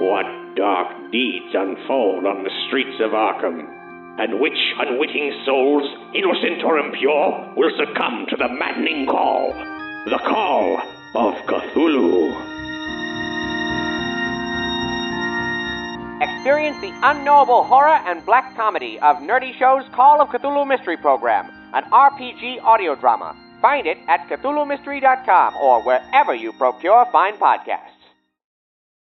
What dark deeds unfold on the streets of Arkham? And which unwitting souls, innocent or impure, will succumb to the maddening call? The call of Cthulhu. Experience the unknowable horror and black comedy of Nerdy Show's Call of Cthulhu Mystery Program, an RPG audio drama. Find it at CthulhuMystery.com or wherever you procure fine podcasts.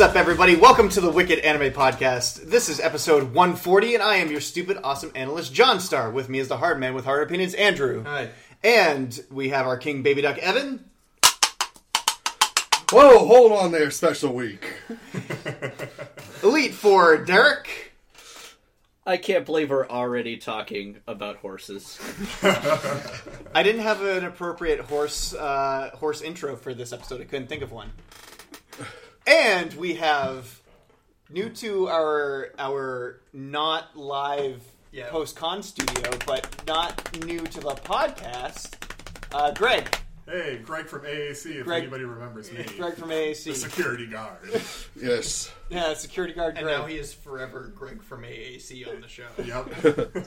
What's up, everybody? Welcome to the Wicked Anime Podcast. This is episode 140, and I am your stupid, awesome analyst, John Star. With me is the hard man with hard opinions, Andrew. Hi. And we have our king baby duck, Evan. Whoa, hold on there, special week. Elite for Derek. I can't believe we're already talking about horses. I didn't have an appropriate horse uh, horse intro for this episode. I couldn't think of one. And we have new to our our not live Yeah. post con studio, but not new to the podcast. Uh, Greg, Hey, Greg from AAC, if Greg- anybody remembers me. Greg from AAC. The AAC. security guard. Yes. Yeah, security guard And Greg. now he is forever Greg from AAC on the show. yep.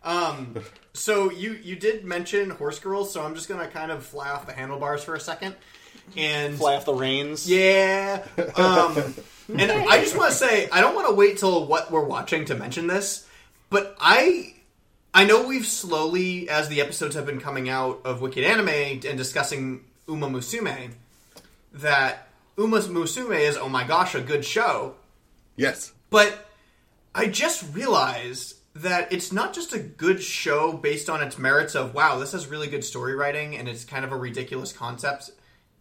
Um, so you you did mention horse girls, so I'm just gonna kind of fly off the handlebars for a second and Fly off the reins. Yeah. Um, and I just want to say I don't want to wait till what we're watching to mention this, but I I know we've slowly, as the episodes have been coming out of Wicked Anime and discussing Uma Musume, that Uma Musume is oh my gosh a good show, Yes. but I just realized that it's not just a good show based on its merits of wow, this has really good story writing and it's kind of a ridiculous concept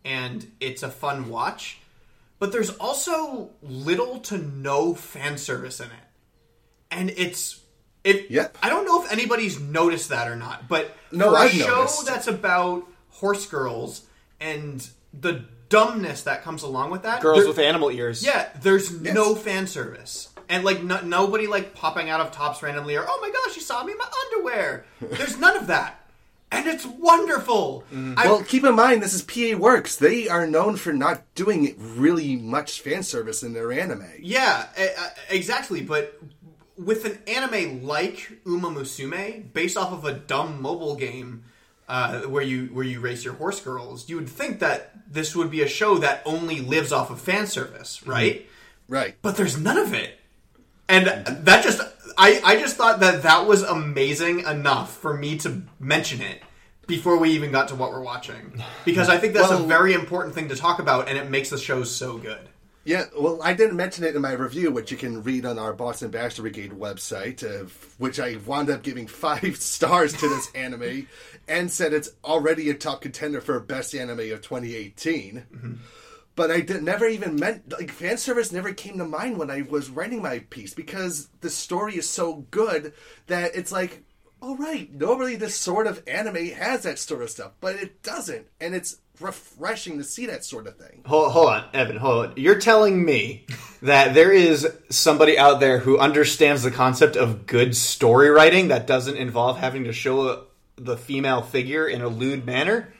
and it's a fun watch, but there's also little to no fan service in it. And it's it Yep. I don't know if anybody's noticed that or not, but No, for a I've show noticed. that's about horse girls and the dumbness that comes along with that. Girls there- with animal ears. yeah, there's no fan service. And like no, nobody like popping out of tops randomly or oh my gosh, you saw me in my underwear. There's none of that. And it's wonderful. I, Well, keep in mind, this is PA Works. They are known for not doing really much fan service in their anime. yeah, exactly, but with an anime like Uma Musume based off of a dumb mobile game uh, where you where you race your horse girls, you would think that this would be a show that only lives off of fan service, right? Right. but there's none of it. And that just I I just thought that that was amazing enough for me to mention it before we even got to what we're watching because I think that's a very important thing to talk about and it makes the show so good. Yeah, well, I didn't mention it in my review, which you can read on our Boston Bachelor Brigade website, uh, which I wound up giving five stars to this anime and said it's already a top contender for best anime of 2018. But I did, never even meant like fan service never came to mind when I was writing my piece because the story is so good that it's like, all right, normally this sort of anime has that sort of stuff, but it doesn't, and it's refreshing to see that sort of thing. Hold, hold on, Evan. Hold on. You're telling me that there is somebody out there who understands the concept of good story writing that doesn't involve having to show a, the female figure in a lewd manner.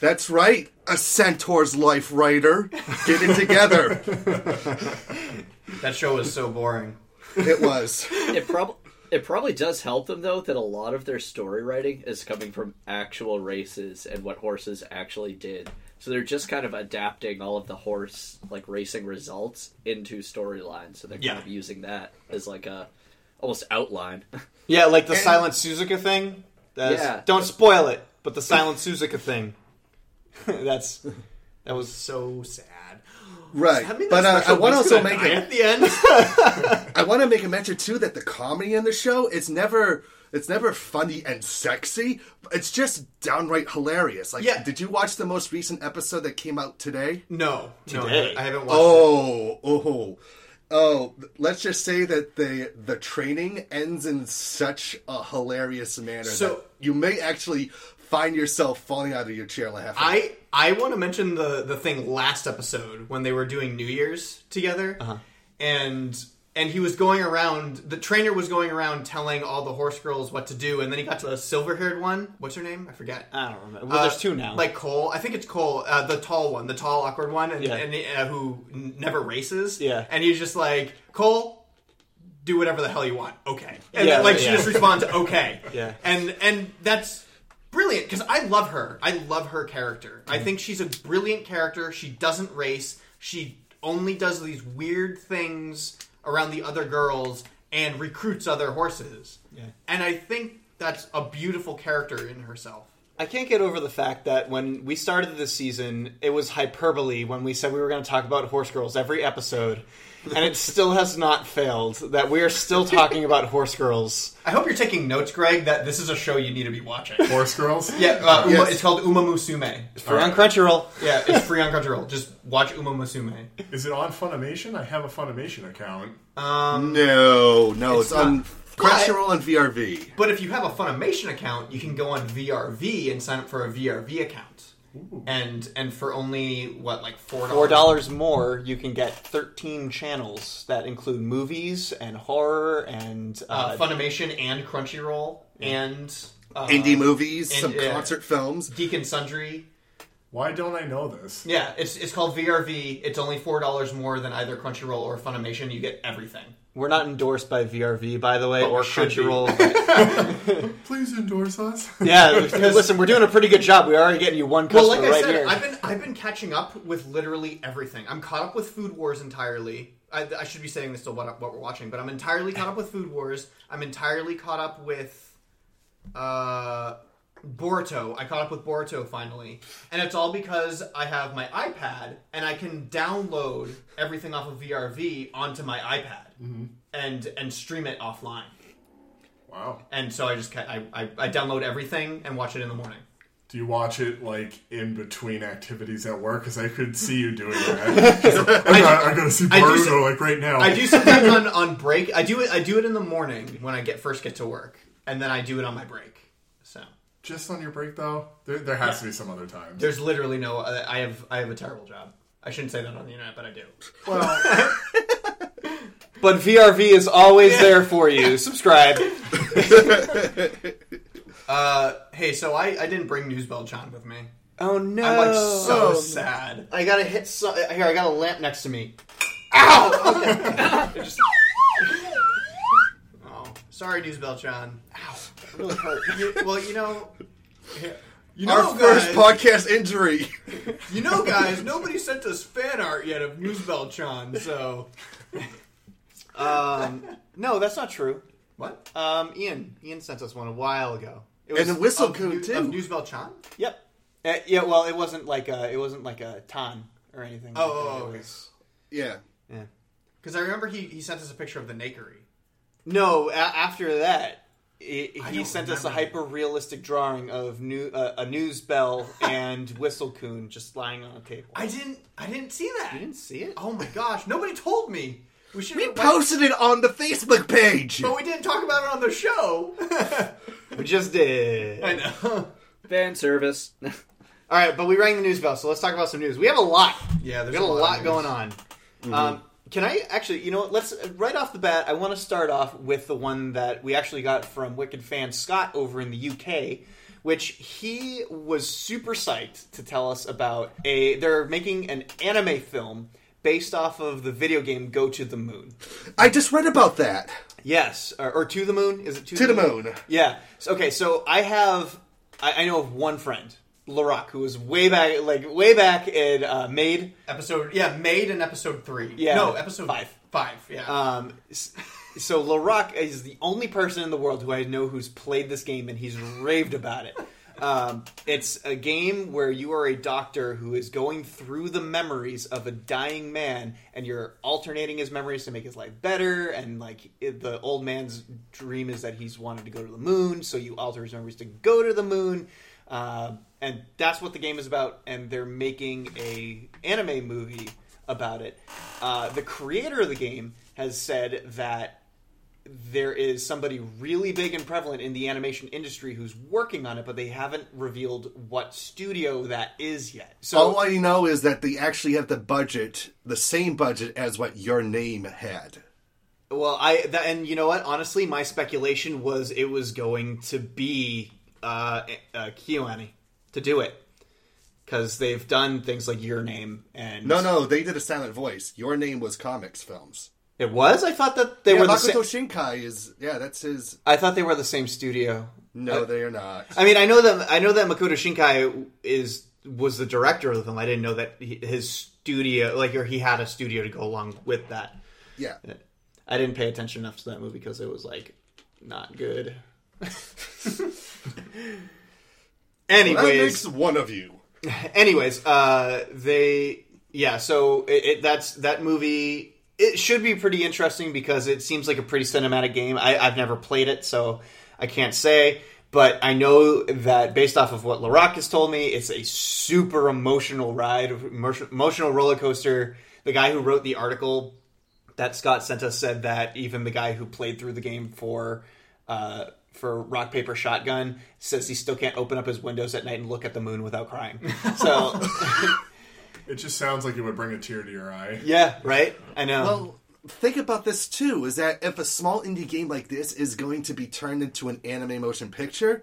That's right, a centaur's life writer. Get it together. That show was so boring. it was. It probably it probably does help them though that a lot of their story writing is coming from actual races and what horses actually did. So they're just kind of adapting all of the horse like racing results into storylines. So they're kind Yeah. of using that as like a almost outline. Yeah, like the Silent Suzuka thing. That's, Yeah. Don't spoil it, but the Silent Suzuka thing. That's that was So sad. Right. I mean, but uh, I want to also make die it. at the end. I want to make a mention too that the comedy in the show it's never it's never funny and sexy. It's just downright hilarious. Like, Yeah. did you watch the most recent episode that came out today? No, no, I Today. haven't, I haven't watched. Oh, oh, oh! Let's just say that the the training ends in such a hilarious manner So- that you may actually find yourself falling out of your chair laughing. I I want to mention the the thing last episode when they were doing New Year's together, and and he was going around. The trainer was going around telling all the horse girls what to do, and then he got to the silver haired one. What's her name? I forget. I don't remember. Well, Uh, there's two now. Like Cole, I think it's Cole, uh, the tall one, the tall, awkward one, and, Yeah. and uh, who never races. Yeah. and he's just like Cole, do whatever the hell you want. Okay, and Yeah, then, like she just responds, okay. Yeah. and and that's brilliant because I love her. I love her character. I mm. think she's a brilliant character. She doesn't race. She only does these weird things around the other girls and recruits other horses. Yeah. and I think that's a beautiful character in herself. I can't get over the fact that when we started this season, it was hyperbole when we said we were going to talk about horse girls every episode, and it still has not failed that we are still talking about horse girls. I hope you're taking notes, Greg. That this is a show you need to be watching. Horse girls? yeah, uh, Uma, Yes. it's called Uma Musume. Free on Crunchyroll. Yeah, it's free on Crunchyroll. Just watch Uma Musume. Is it on Funimation? I have a Funimation account. no, no, it's, It's not- on Crunchyroll and VRV. But if you have a Funimation account, you can go on VRV and sign up for a VRV account. And and for only what like four Four dollars more, you can get thirteen channels that include movies and horror and uh, uh, Funimation and Crunchyroll and uh, Indie movies, and, some uh, concert films. Geek and Sundry. Why don't I know this? Yeah, it's it's called VRV. It's only four dollars more than either Crunchyroll or Funimation. You get everything. We're not endorsed by VRV, by the way, But or should be. Crunchyroll. Please endorse us. yeah, listen, we're doing a pretty good job. We're already getting you one customer Well, customer like I right said, here. I've been I've been catching up with literally everything. I'm caught up with Food Wars entirely. I, I should be saying this to what what we're watching, but I'm entirely caught up with Food Wars. I'm entirely caught up with uh, Boruto. I caught up with Boruto finally, and it's all because I have my iPad and I can download everything off of VRV onto my iPad and and stream it offline. Wow. And so I just ca- I, I I download everything and watch it in the morning. Do you watch it like in between activities at work? Because I could see you doing that. I, got, I gotta see I do Boruto so- like right now. I do sometimes on, on break. I do it. I do it in the morning when I get first get to work, and then I do it on my break. So Just on your break though. There, there has to be some other times. there's literally no. uh, I have I have a terrible job. I shouldn't say that on the internet, but I do. Well, but VRV is always there for you. Subscribe. Uh, hey, so I, I didn't bring Newsbell John with me. Oh no! I'm like so sad. I gotta hit. So- here, I got a lamp next to me. Ow! Okay. It just Oh, sorry, Newsbell John. Ow. really hurt. You- well, you know, you know, Our first podcast injury. you know, guys, nobody sent us fan art yet of Newsbell John. So Um, no, that's not true. what? Um, Ian, Ian sent us one a while ago. It was, and a whistle Of, coon New- too. of Newsbell John? yep. Uh, yeah, well, it wasn't like a, it wasn't like a ton or anything. Oh, like that. oh, It okay. was- yeah. yeah. Because I remember he, he sent us a picture of the Nakery. No, a- after that, he, I he don't sent us a remember. hyper realistic drawing of new uh, a news bell and whistle coon just lying on a table. I didn't I didn't see that. you didn't see it? Oh my gosh! Nobody told me. We We posted it on the Facebook page. but we didn't talk about it on the show. We just did. I know. Fan service. All right, but we rang the news bell, so let's talk about some news. We have a lot. Yeah, we there's got a a lot lot of going news. on. Um, can I actually, you know what? Let's right off the bat. I want to start off with the one that we actually got from Wicked fan Scott over in the UK, which he was super psyched to tell us about. A they're making an anime film based off of the video game Go to the Moon. I just read about that. Yes, or, or to the moon? Is it to, To the moon. Yeah. So, okay, so I have I, I know of one friend, Larock, who was way back, like way back in uh, Made. Episode, yeah, made in episode three. Yeah. no, episode Five. Five, yeah. Um, so Larock is the only person in the world who I know who's played this game, and he's raved about it. Um, it's a game where you are a doctor who is going through the memories of a dying man, and you're alternating his memories to make his life better. And like it, the old man's dream is that he's wanted to go to the moon, so you alter his memories to go to the moon. Uh, and that's what the game is about. And they're making a anime movie about it. Uh, the creator of the game has said that there is somebody really big and prevalent in the animation industry who's working on it, but they haven't revealed what studio that is yet. So All I know is that they actually have the budget, the same budget as what your name had. Well, I that, and you know what? Honestly, my speculation was it was going to be uh, uh, KyoAni to do it because they've done things like Your Name and No, no, they did a silent voice. Your name was comics films. It was. I thought that they yeah, were the Makoto same. Shinkai is yeah, that's his. I thought they were the same studio. No, Uh, they are not. I mean, I know that I know that Makoto Shinkai is was the director of the film. I didn't know that he, his studio, like, or he had a studio to go along with that. Yeah, I didn't pay attention enough to that movie because it was like not good. that Anyways, makes one of you. anyways, uh, they yeah. So it, it, that's that movie. It should be pretty interesting because it seems like a pretty cinematic game. I, I've never played it, so I can't say. But I know that based off of what Larock has told me, it's a super emotional ride, emotional roller coaster. The guy who wrote the article that Scott sent us said that even the guy who played through the game for uh, for Rock Paper Shotgun says he still can't open up his windows at night and look at the moon without crying. So It just sounds like it would bring a tear to your eye. yeah, right. I know. Well, think about this too: is that if a small indie game like this is going to be turned into an anime motion picture,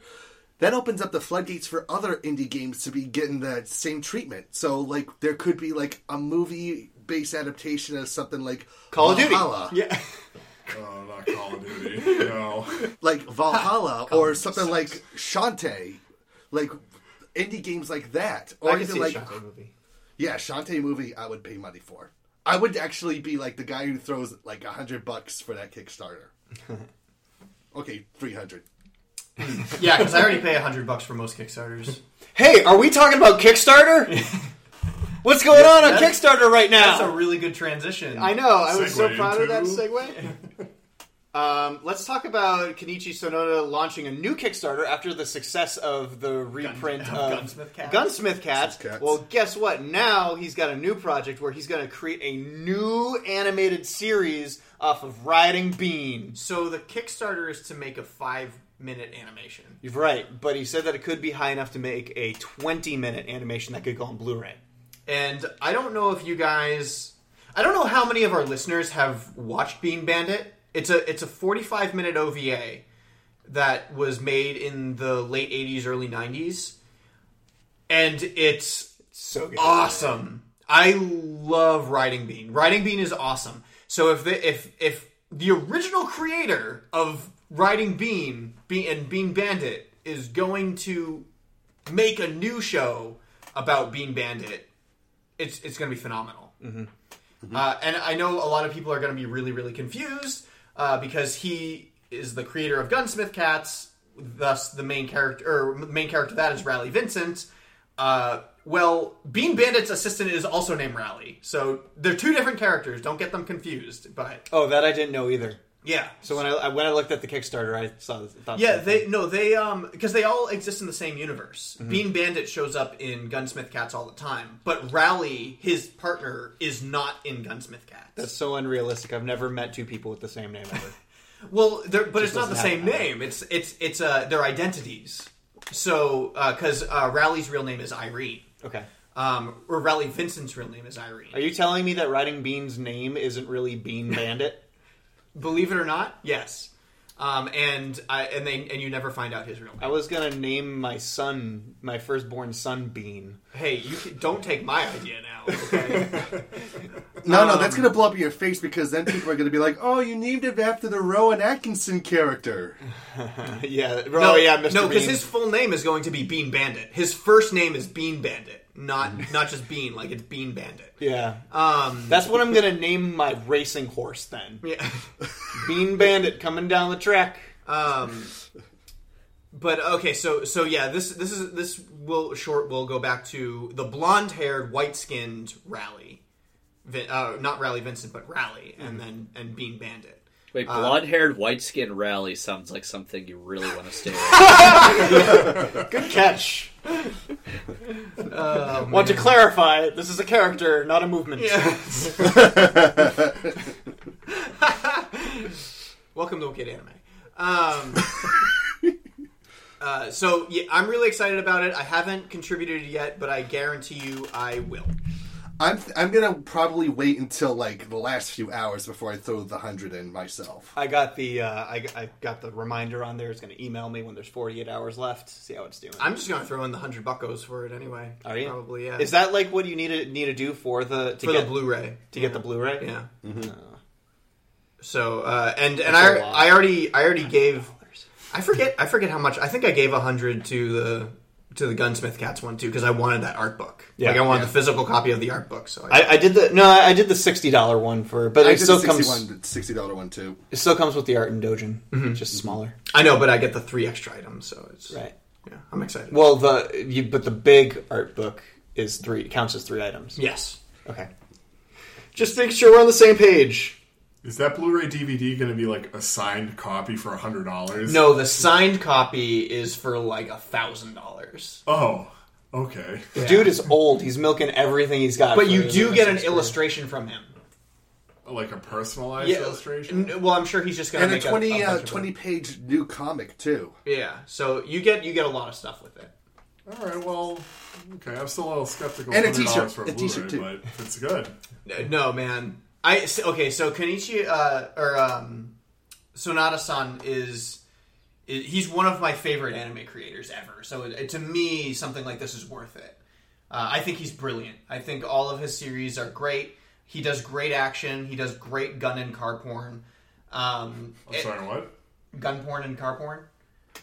that opens up the floodgates for other indie games to be getting that same treatment. So, like, there could be like a movie-based adaptation of something like Call of Duty. Valhalla. Yeah. Oh, not Call of Duty. No. like Valhalla or something like Shantae, like indie games like that, or I can even see like a Shantae movie. Yeah, Shantae movie. I would pay money for. I would actually be like the guy who throws like a hundred bucks for that Kickstarter. okay, three hundred. yeah, because I already pay a hundred bucks for most Kickstarters. Hey, are we talking about Kickstarter? What's going on on That's- Kickstarter right now? That's a really good transition. I know. I was so Segue proud of that into- segue. Um, let's talk about Kenichi Sonoda launching a new Kickstarter after the success of the reprint of of Gunsmith Cats. Gunsmith Cats. Cats. Well, guess what? Now he's got a new project where he's going to create a new animated series off of Riding Bean. So the Kickstarter is to make a five-minute animation. You're right, but he said that it could be high enough to make a 20 minute animation that could go on Blu-ray. And I don't know if you guys I don't know how many of our listeners have watched Bean Bandit. It's a it's a 45 minute OVA that was made in the late 80s early 90s. And it's So good. awesome. I love Riding Bean. Riding Bean is awesome. So if the if if the original creator of Riding Bean, Bean and Bean Bandit is going to make a new show about Bean Bandit, it's it's going to be phenomenal. Uh, and I know a lot of people are going to be really really confused uh, because he is the creator of Gunsmith Cats. Thus, the main character or main character that is Rally Vincent. Uh, well, Bean Bandit's assistant is also named Rally, so they're two different characters. Don't get them confused. But Oh, that I didn't know either. Yeah, So when I when I looked at the Kickstarter, I saw thought yeah, they no, they um because they all exist in the same universe. Mm-hmm. Bean Bandit shows up in Gunsmith Cats all the time, but Rally, his partner, is not in Gunsmith Cats. that's so unrealistic. I've never met two people with the same name ever. well, they're, but it's not the same name. It's it's it's uh their identities. So because uh, Rally's real name is Irene, okay. um, or Rally Vincent's real name is Irene. Are you telling me that Riding Bean's name isn't really Bean Bandit? Believe it or not, yes. Um, and I and they and you never find out his real name. I was gonna name my son, my firstborn son, Bean. Hey, you can, don't take my idea now. Okay. No, no, Um, that's gonna blow up in your face because then people are gonna be like, "Oh, you named it after the Rowan Atkinson character." yeah. no, oh yeah, Mr. No, because his full name is going to be Bean Bandit. His first name is Bean Bandit, not not just Bean. Like it's Bean Bandit. Yeah. Um, That's what I'm gonna name my racing horse then. yeah. Bean Bandit coming down the track. Um, but okay, so so yeah, this this is this will short will go back to the blonde haired, white skinned Rally, Vin, uh, not Rally Vincent, but Rally, and then and Bean Bandit. Wait, Uh, blonde haired, white skinned rally sounds like something you really want to stay away Good catch. Oh, Want to clarify, this is a character, not a movement. Welcome to Kid Anime. Um, uh, so yeah, I'm really excited about it. I haven't contributed yet, but I guarantee you I will. I'm I'm gonna probably wait until like the last few hours before I throw the hundred in myself. I got the uh, I, I got the reminder on there. It's going to email me when there's 48 hours left. See how it's doing. I'm just gonna throw in the hundred buckos for it anyway. Are you? Probably yeah. Is that like what you need to need to do for the to for get the Blu-ray to get the Blu-ray? Yeah. Uh, So uh, and and That's a I lot. I already I already gave I forget I forget how much I think I gave a hundred to the to the Gunsmith Cats one too because I wanted that art book. Yeah. like I wanted Yeah. the physical copy of the art book. So I, I, I did the no, I did the sixty dollar one for, but I it did still the comes 60 dollar one too. it still comes with the art and Dojin, Mm-hmm. just smaller. I know, but I get the three extra items, so it's Right. Yeah, I'm excited. Well, the you, but the big art book is three counts as three items. yes, Okay. Just make sure we're on the same page. Is that Blu-ray DVD going to be like a signed copy for a hundred dollars? no, the signed copy is for like a thousand dollars. Oh, okay. The dude is old. He's milking everything he's got. But you do get an Assassin's illustration from him. Like a personalized Yeah, illustration. n- well, I'm sure he's just gonna And a make 20, a, a uh, bunch of 20 them. page new comic too. Yeah, so you get you get a lot of stuff with it. All right. Well, okay. I'm still a little skeptical. And a $100 t-shirt. for A a t-shirt, Blu-ray, too. but it's good. No, man. I s- okay. So Kenichi uh, or um, Sonoda-san is, is he's one of my favorite anime creators ever. So it, to me, something like this is worth it. Uh, I think he's brilliant. I think all of his series are great. He does great action. He does great gun and car porn. Um, I'm it- sorry. What? gun porn and car porn.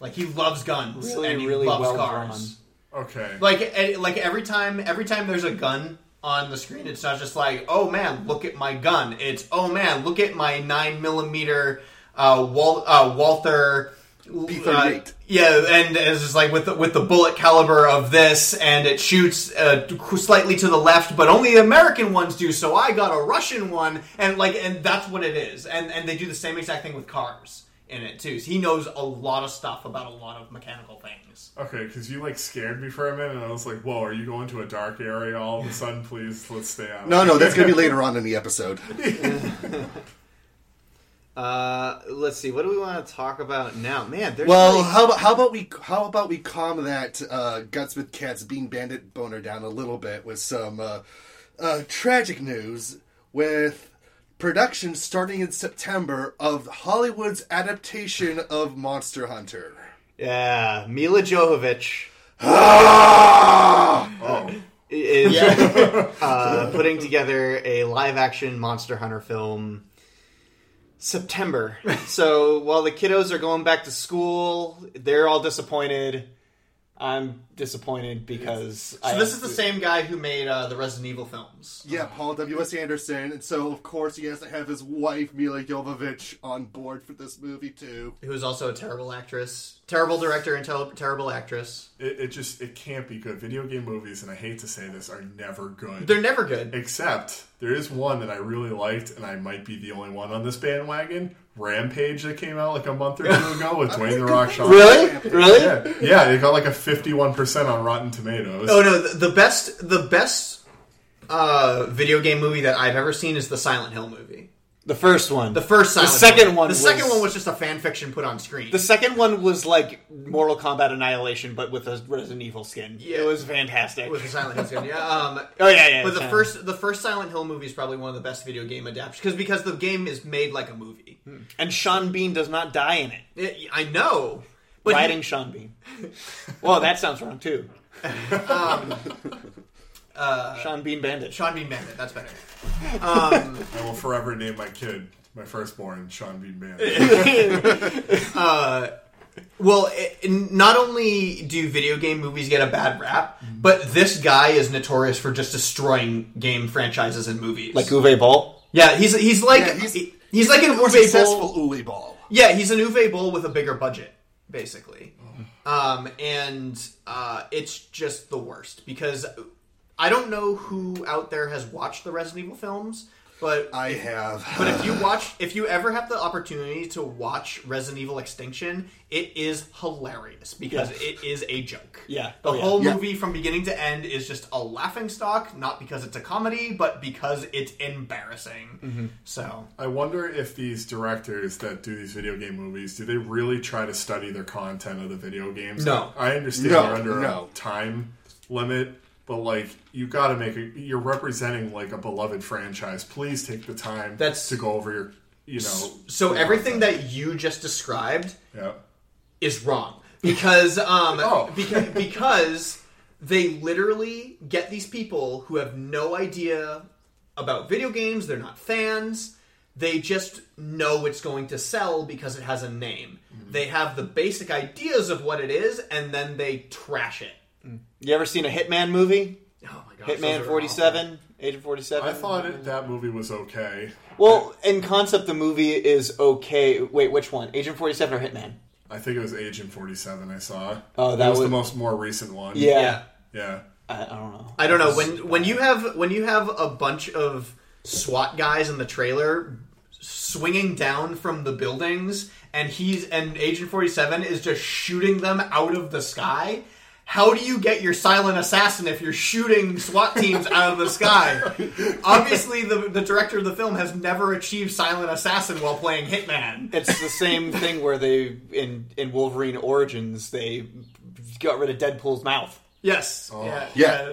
Like he loves guns Really, and he really loves well cars. Okay. Like like every time every time there's a gun on the screen, it's not just like oh man, look at my gun. It's oh man, look at my nine millimeter uh, Wal- uh, Walther. P38. uh, yeah, and it's just like with the, with the bullet caliber of this, and it shoots uh, slightly to the left, but only the American ones do. So I got a Russian one, and like, and that's what it is. And and they do the same exact thing with cars in it too. So he knows a lot of stuff about a lot of mechanical things. Okay, because you like scared me for a minute, and I was like, "Whoa, are you going to a dark area all of a sudden? Please, let's stay out." No, no, that's gonna be later on in the episode. Uh, let's see. What do we want to talk about now? Man, there's Well, like- how about how about we how about we calm that uh, Gunsmith Cat's Bean Bandit boner down a little bit with some uh, uh, tragic news with production starting in September of Hollywood's adaptation of Monster Hunter. yeah, Milla Jovovich Oh, is uh, putting together a live action Monster Hunter film. September. so while the kiddos are going back to school, they're all disappointed. I'm disappointed because So this is the same guy who made uh, the Resident Evil films. Yeah, Paul W. S. Anderson, and so of course he has to have his wife Milla Jovovich on board for this movie too. Who is also a terrible actress, terrible director, and terrible actress. it, it just it can't be good. Video game movies, and I hate to say this, are never good. They're never good. Except there is one that I really liked, and I might be the only one on this bandwagon. Rampage that came out like a month or two ago with Dwayne the Rock Johnson. really, really. Yeah, yeah, it got like a fifty-one percent on Rotten Tomatoes. Oh no, the, the best, the best uh, video game movie that I've ever seen is the Silent Hill movie. The first one. The first Silent The second Hill. one. The second one was just a fan fiction put on screen. The second one was like Mortal Kombat Annihilation, but with a Resident Evil skin. Yeah. It was fantastic. with the Silent Hill skin, yeah. Um, Oh, yeah, yeah, But the yeah. first, the first Silent Hill movie is probably one of the best video game adaptations because because the game is made like a movie. and Sean Bean does not die in it. It- I know, but Riding Sean Bean. well, that sounds wrong too. Sean Bean Bandit. Sean Bean Bandit. That's better. Um, I will forever name my kid, my firstborn, Sean Bean Bandit. Well, it, not only do video game movies get a bad rap, but this guy is notorious for just destroying game franchises and movies. Like Uwe Boll. yeah, he's he's like Yeah, he's- he- he's like an more Uwe successful Boll. Uwe Boll. Yeah, he's an Uwe Boll with a bigger budget, basically. Um, and uh, it's just the worst because I don't know who out there has watched the Resident Evil films, but I have. but if you watch, if you ever have the opportunity to watch Resident Evil Extinction, it is hilarious because Yeah. it is a joke. Yeah. the Oh, whole Yeah. movie from beginning to end is just a laughing stock, not because it's a comedy, but because it's embarrassing. Mm-hmm. So I wonder if these directors that do these video game movies, do they really try to study their content of the video games? No. I understand No, they're under no. a time limit, but like you got to make it. You're representing like a beloved franchise. Please take the time That's- to go over your, you know. so everything that you just described Yeah. is wrong because um Oh. because because they literally get these people who have no idea about video games they're not fans they just know it's going to sell because it has a name they have the basic ideas of what it is and then they trash it You ever seen a Hitman movie? oh my gosh those Hitman Forty Seven, Agent Forty Seven. I thought it, that movie was okay. Well, in concept, the movie is okay. Wait, which one? Agent Forty Seven or Hitman? I think it was Agent Forty Seven. I saw. Oh, that was, the most more recent one. Yeah. yeah Yeah. I, I don't know. I don't know when when you have when you have a bunch of SWAT guys in the trailer swinging down from the buildings and he's and Agent 47 is just shooting them out of the sky. How do you get your silent assassin if you're shooting SWAT teams out of the sky? Obviously, the, the director of the film has never achieved silent assassin while playing Hitman. It's the same thing where they in in Wolverine Origins they got rid of Deadpool's mouth. Yes, oh. yeah, Yeah.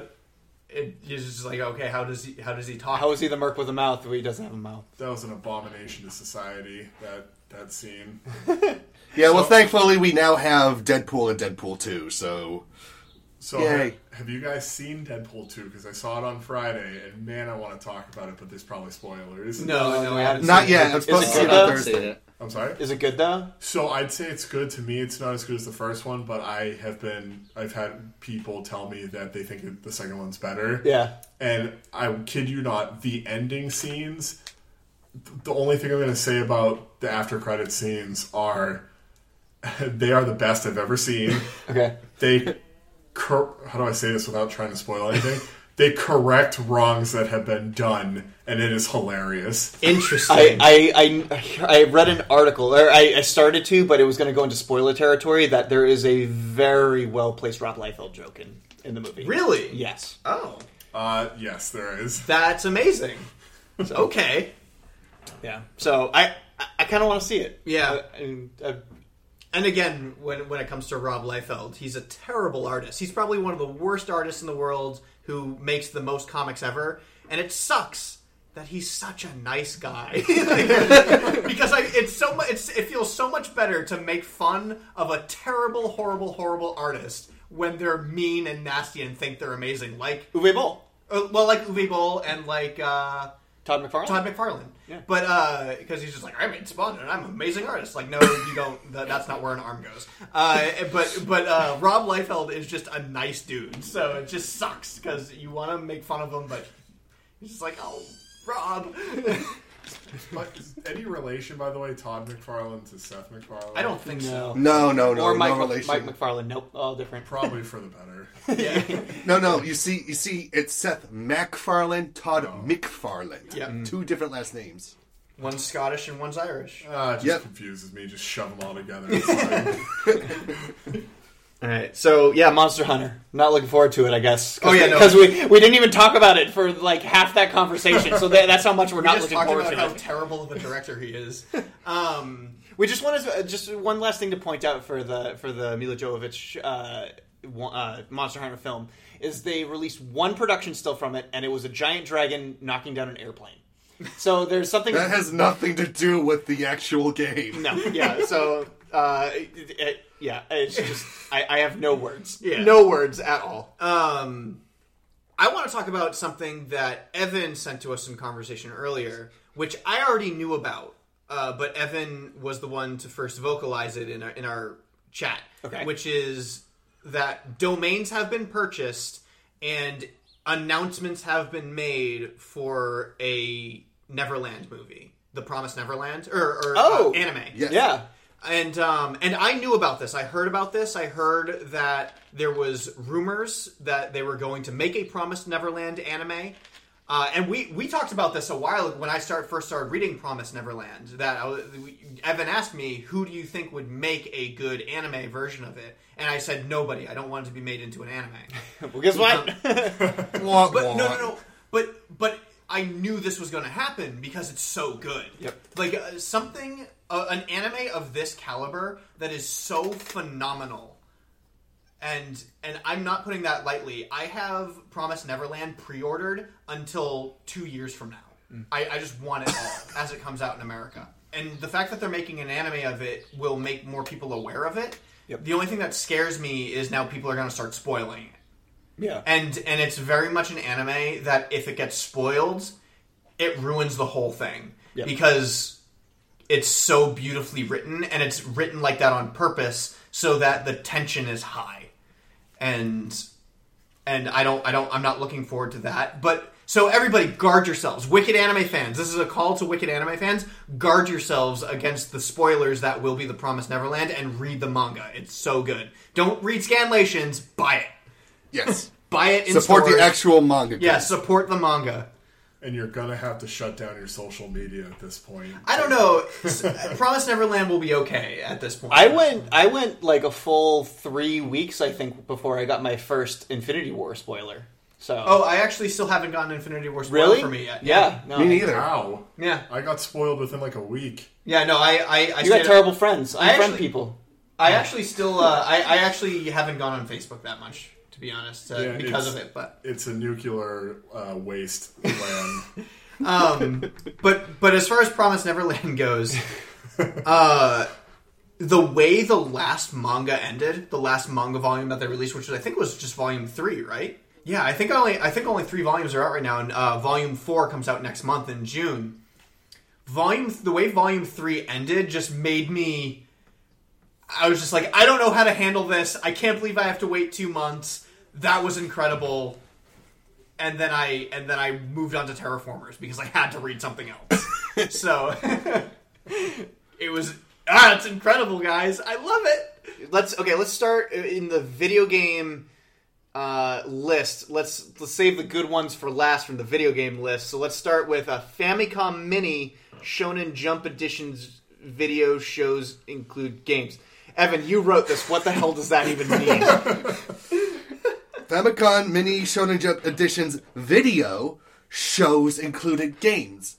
It, it's just like okay, how does he how does he talk? How is he the merc with a mouth where he doesn't have a mouth? That was an abomination to society. That that scene. Yeah, well, thankfully we now have Deadpool and Deadpool 2, so. So Yay. have, have you guys seen Deadpool 2? Because I saw it on Friday, and man, I want to talk about it, but there's probably spoilers. no, no, I haven't Not seen yet. it. I'm supposed to it see it good on though? Thursday. I'm sorry. Is it good though? So I'd say it's good to me. It's not as good as the first one, but I have been I've had people tell me that they think the second one's better. Yeah. And I kid you not, the ending scenes. The only thing I'm going to say about the after credit scenes are they are the best I've ever seen. Okay. They cor- how do I say this without trying to spoil anything? They correct wrongs that have been done, and it is hilarious. Interesting. I, I, I, I read an article, or I, I started to, but it was going to go into spoiler territory. That there is a very well placed Rob Liefeld joke in, in the movie. Really? Yes. Oh, Uh, yes, there is. that's amazing. okay. Yeah. So I, I, I kind of want to see it. Yeah. Uh, and, again, when when it comes to Rob Liefeld, he's a terrible artist. He's probably one of the worst artists in the world who makes the most comics ever, and it sucks that he's such a nice guy. Like, because I, it's so much. It's, it feels so much better to make fun of a terrible, horrible, horrible artist when they're mean and nasty and think they're amazing. Like, Uwe Boll, uh, well, like Uwe Boll and like. uh Todd McFarlane. Todd McFarlane. Yeah. But uh because he's just like I made Spawn and I'm an amazing artist. Like no, you don't. That, that's not where an arm goes. Uh, but but uh, Rob Liefeld is just a nice dude. So it just sucks because you want to make fun of him, but he's just like oh Rob. But is any relation, by the way, Todd McFarlane to Seth MacFarlane? I don't think so. No, no, no, or no Mike, relation. Mike McFarlane. Nope. All different. Probably for the better. Yeah. No, no. You see, you see, it's Seth MacFarlane, Todd McFarlane. Yep. Two different last names. one's Scottish and one's Irish. Uh, it just Yep. confuses me. Just shove them all together. It's. All right, so yeah, Monster Hunter. Not looking forward to it, I guess. Oh, yeah, no. because we we didn't even talk about it for like half that conversation. So that, that's how much we're We not just looking forward about to. how it. terrible of a director he is. Um, We just wanted to, uh, just one last thing to point out for the for the Milla Jovovich uh, uh, Monster Hunter film is they released one production still from it, and it was a giant dragon knocking down an airplane. So there's something That has nothing to do with the actual game. no, yeah. So uh, it- it- yeah, it's just I, I have no words, Yeah. no words at all. um, I want to talk about something that Evan sent to us in conversation earlier, which I already knew about, uh, but Evan was the one to first vocalize it in our, in our chat. Okay. Which is that domains have been purchased and announcements have been made for a Neverland movie, The Promised Neverland, or, or Oh. uh, anime. Yes. Yeah, And um, and I knew about this. I heard about this. I heard that there was rumors that they were going to make a Promised Neverland anime. Uh, and we, we talked about this a while ago when I start first started reading Promised Neverland. That I, Evan asked me, "Who do you think would make a good anime version of it?" And I said, "Nobody. I don't want it to be made into an anime." well, guess what? Wah, But no, no, no. But but I knew this was going to happen because it's so good. Yep. Like uh, something, uh, an anime of this caliber that is so phenomenal, and and I'm not putting that lightly. I have Promise Neverland pre-ordered until two years from now. I, I just want it all as it comes out in America. And the fact that they're making an anime of it will make more people aware of it. Yep. The only thing that scares me is now people are going to start spoiling it yeah, and and it's very much an anime that if it gets spoiled, it ruins the whole thing Yep. because it's so beautifully written and it's written like that on purpose so that the tension is high, and and I don't I don't I'm not looking forward to that, but. So everybody, guard yourselves, Wicked anime fans. This is a call to Wicked anime fans. Guard yourselves against the spoilers that will be the Promised Neverland, and read the manga. It's so good. Don't read scanlations. Buy it. Yes. Buy it in Support stores. the actual manga. Yeah, support the manga. And you're gonna have to shut down your social media at this point. I don't know. Promise Neverland will be okay at this point. I went I went like a full three weeks I think before I got my first Infinity War spoiler. So Oh, I actually still haven't gotten Infinity War spoiled really for me yet. Yeah, no. Me neither. How? yeah, I got spoiled within like a week. yeah. No, I, I, I You got terrible friends. I Unfriend actually- people. I actually still, uh, I, I actually haven't gone on Facebook that much, to be honest, uh, Yeah, because of it. But, It's a nuclear uh, waste land. um, but, but as far as Promise Neverland goes, uh, the way the last manga ended, the last manga volume that they released, which I think was just volume three, right? Yeah, I think only I think only three volumes are out right now, and uh, volume four comes out next month in June. Volume the way volume three ended just made me. I was just like, I don't know how to handle this. I can't believe I have to wait two months. That was incredible. And then I and then I moved on to Terra Formars because I had to read something else. so it was ah, it's incredible, guys. I love it. Let's okay. Let's start in the video game uh, list. Let's let's save the good ones for last from the video game list. So let's start with a Famicom Mini Shonen Jump Editions video shows include games. Evan, you wrote this. What the hell does that even mean? Famicom Mini Shonen Jump Editions video shows included games.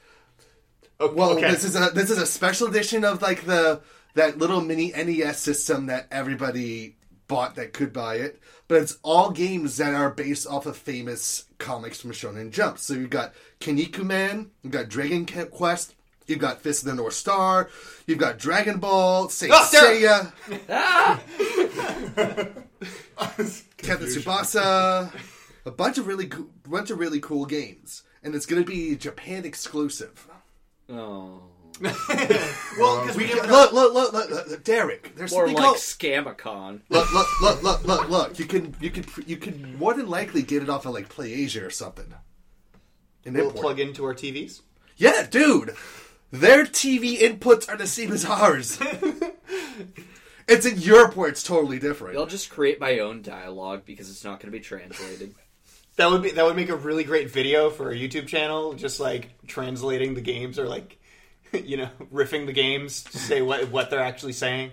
Oh, well, okay. this is a this is a special edition of like the that little mini NES system that everybody bought that could buy it. But it's all games that are based off of famous comics from Shonen Jump. So you've got Kinnikuman, you've got Dragon Quest, you've got Fist of the North Star, you've got Dragon Ball, Saint Oh, Seiya, Captain Tsubasa, a bunch of really co- bunch of really cool games, and it's going to be Japan exclusive. Oh. Well, because we Look, look, look, look, look, look, Derek. There's More something like called Scamicon. look, look, look, look, look, look. You can, you can, you can more than likely get it off of like PlayAsia or something. And we'll import. plug into our TVs. Yeah, dude. Their TV inputs are the same as ours. it's in Europe where it's totally different. I'll just create my own dialogue because it's not going to be translated. That would be that would make a really great video for a YouTube channel, just like translating the games or like you know riffing the games to say what what they're actually saying.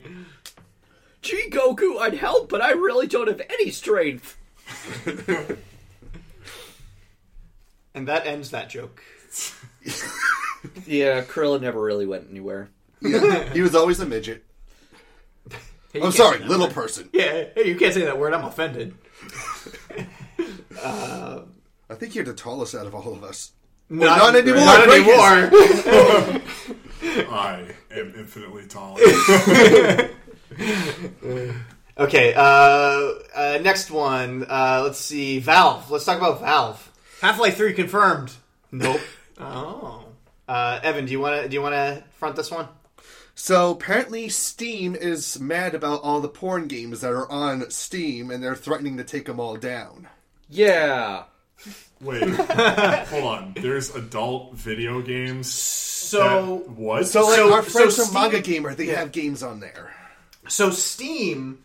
Gee, Goku, I'd help, but I really don't have any strength. And that ends that joke. Yeah, Krillin never really went anywhere. he was always a midget. Hey, I'm sorry, little word. person. Yeah, hey, you can't say that word. I'm offended. I think you're the tallest out of all of us. Not, not anymore, Not anymore. I am infinitely taller. Okay, uh, uh, next one. Uh, let's see. Valve. Let's talk about Valve. Half Life Three confirmed. Nope. Oh. Uh, Evan, do you want to do you want to front this one? So apparently, Steam is mad about all the porn games that are on Steam, and they're threatening to take them all down. Yeah. Wait, hold on. There's adult video games. So that- what? So, like So- our friends so from Steam- Manga Gamer, they have games on there. So Steam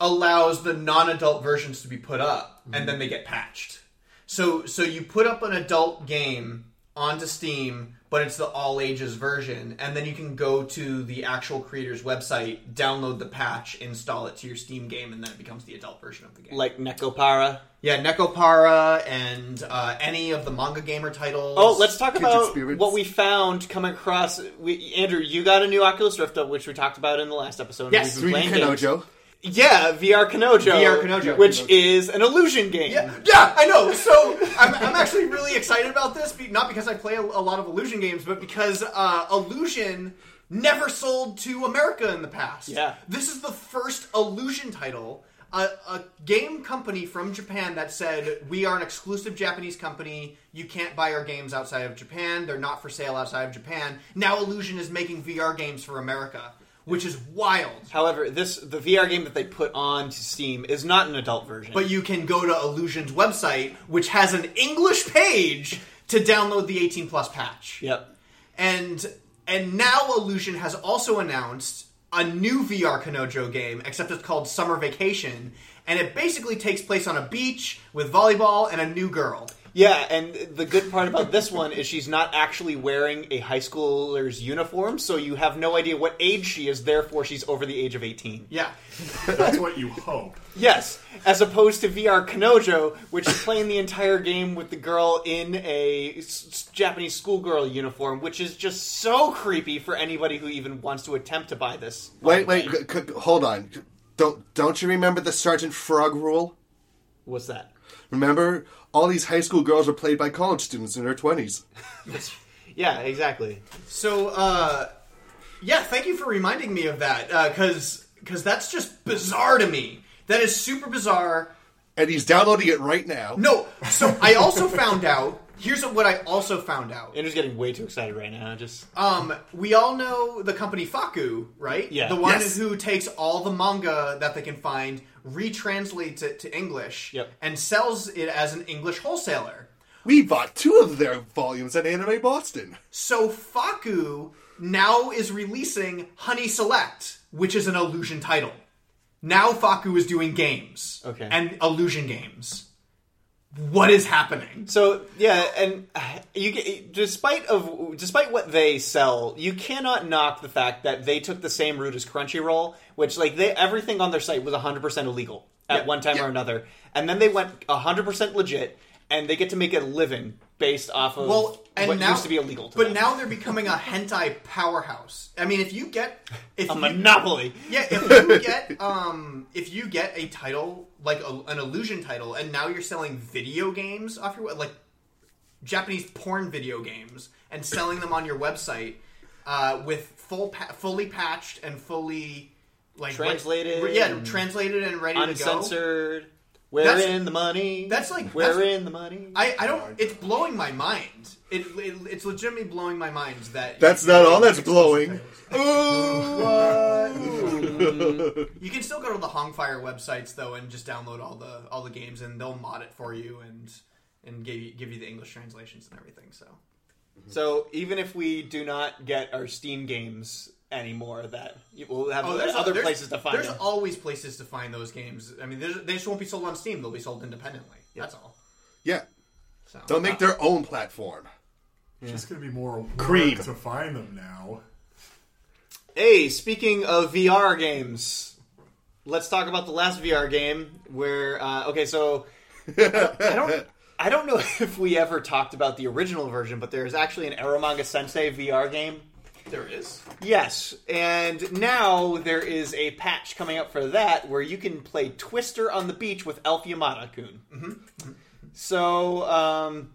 allows the non-adult versions to be put up, and then they get patched. So so you put up an adult game onto Steam, but it's the all ages version, and then you can go to the actual creator's website, download the patch, install it to your Steam game, and then it becomes the adult version of the game. Like Nekopara. yeah, Nekopara and uh, any of the manga gamer titles. Oh, let's talk Kindred about Spirits. what we found coming across. We, Andrew, you got a new Oculus Rift, which we talked about in the last episode. Yes, We've been 3D playing games. Kanojo. Yeah, VR Kanojo. VR Kanojo. Which is an illusion game. Yeah, yeah, I know. So I'm, I'm actually really excited about this, not because I play a, a lot of Illusion games, but because uh, Illusion never sold to America in the past. Yeah. This is the first Illusion title. A, a game company from Japan that said, We are an exclusive Japanese company. You can't buy our games outside of Japan. They're not for sale outside of Japan. Now Illusion is making VR games for America, which is wild. However, this the VR game that they put on to Steam is not an adult version. But you can go to Illusion's website, which has an English page to download the 18 plus patch. yep. And and now Illusion has also announced a new VR Kanojo game, except it's called Summer Vacation, and it basically takes place on a beach with volleyball and a new girl. Yeah, and the good part about this one is she's not actually wearing a high schooler's uniform, so you have no idea what age she is. Therefore, she's over the age of eighteen. Yeah. That's what you hope. Yes, as opposed to VR Kanojo, which is playing the entire game with the girl in a s- s- Japanese schoolgirl uniform, which is just so creepy for anybody who even wants to attempt to buy this. Wait, wait, c- c- hold on. Don't don't you remember the Sergeant Frog rule? What's that? Remember, all these high school girls are played by college students in their twenties. Yeah, exactly. So, uh, yeah, thank you for reminding me of that, because because that's just bizarre to me. That is super bizarre. And he's downloading it right now. No, so I also found out. Here's what I also found out. Andrew's getting way too excited right now. Just Um, we all know the company FAKKU, right? Yeah. The one Yes. who takes all the manga that they can find, retranslates it to English, Yep. and sells it as an English wholesaler. We bought two of their volumes at Anime Boston. So FAKKU now is releasing Honey Select, which is an illusion title. Now FAKKU is doing games. Okay. And illusion games. What is happening? So yeah, and uh, you despite of despite what they sell, you cannot knock the fact that they took the same route as Crunchyroll, which like they everything on their site was 100% illegal at Yeah, one time or another, and then they went 100% legit, and they get to make a living based off of Well, and what now, used to be illegal. To but them. now they're becoming a hentai powerhouse. I mean, if you get if a you, monopoly. Yeah, if you get um, if you get a title like a, an illusion title, and now you're selling video games off your like Japanese porn video games and selling them on your website uh, with full pa- fully patched and fully like Translated re- yeah, translated and ready to go. Uncensored. Where That's- in the money? that's like- where that's- in the money? I, I don't. It's blowing my mind. It, it it's legitimately blowing my mind that That's not all that's blowing. Ooh, You can still go to the Hongfire websites though and just download all the all the games and they'll mod it for you and and give you give you the English translations and everything. So So even if we do not get our Steam games anymore, that we'll have Oh, there's other there's- places to find There's them. always places to find those games. I mean, they just won't be sold on Steam. They'll be sold independently. That's all. Yeah. So They'll make their own platform. It's just going to be more work Cream. to find them now. Hey, speaking of VR games, let's talk about the last VR game. Where uh, okay, so I don't. I don't know if we ever talked about the original version, but there's actually an Eromanga Sensei VR game. There is. Yes, and now there is a patch coming up for that where you can play Twister on the beach with Elf Yamada Kun. Mm-hmm. So, um,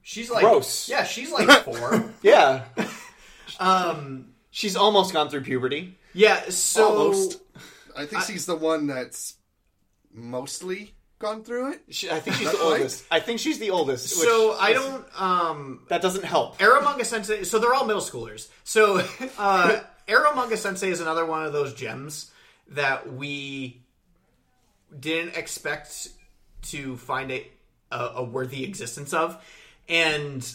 She's like Gross. Yeah, she's like four. yeah, um. she's almost gone through puberty. Yeah. So. Almost. I think she's the one that's mostly gone through it. She, I think she's the right. oldest. I think she's the oldest. So I is- don't. Um. That doesn't help. Eromanga Sensei. So they're all middle schoolers. So uh, Eromanga Sensei is another one of those gems that we didn't expect to find a a, a worthy existence of, and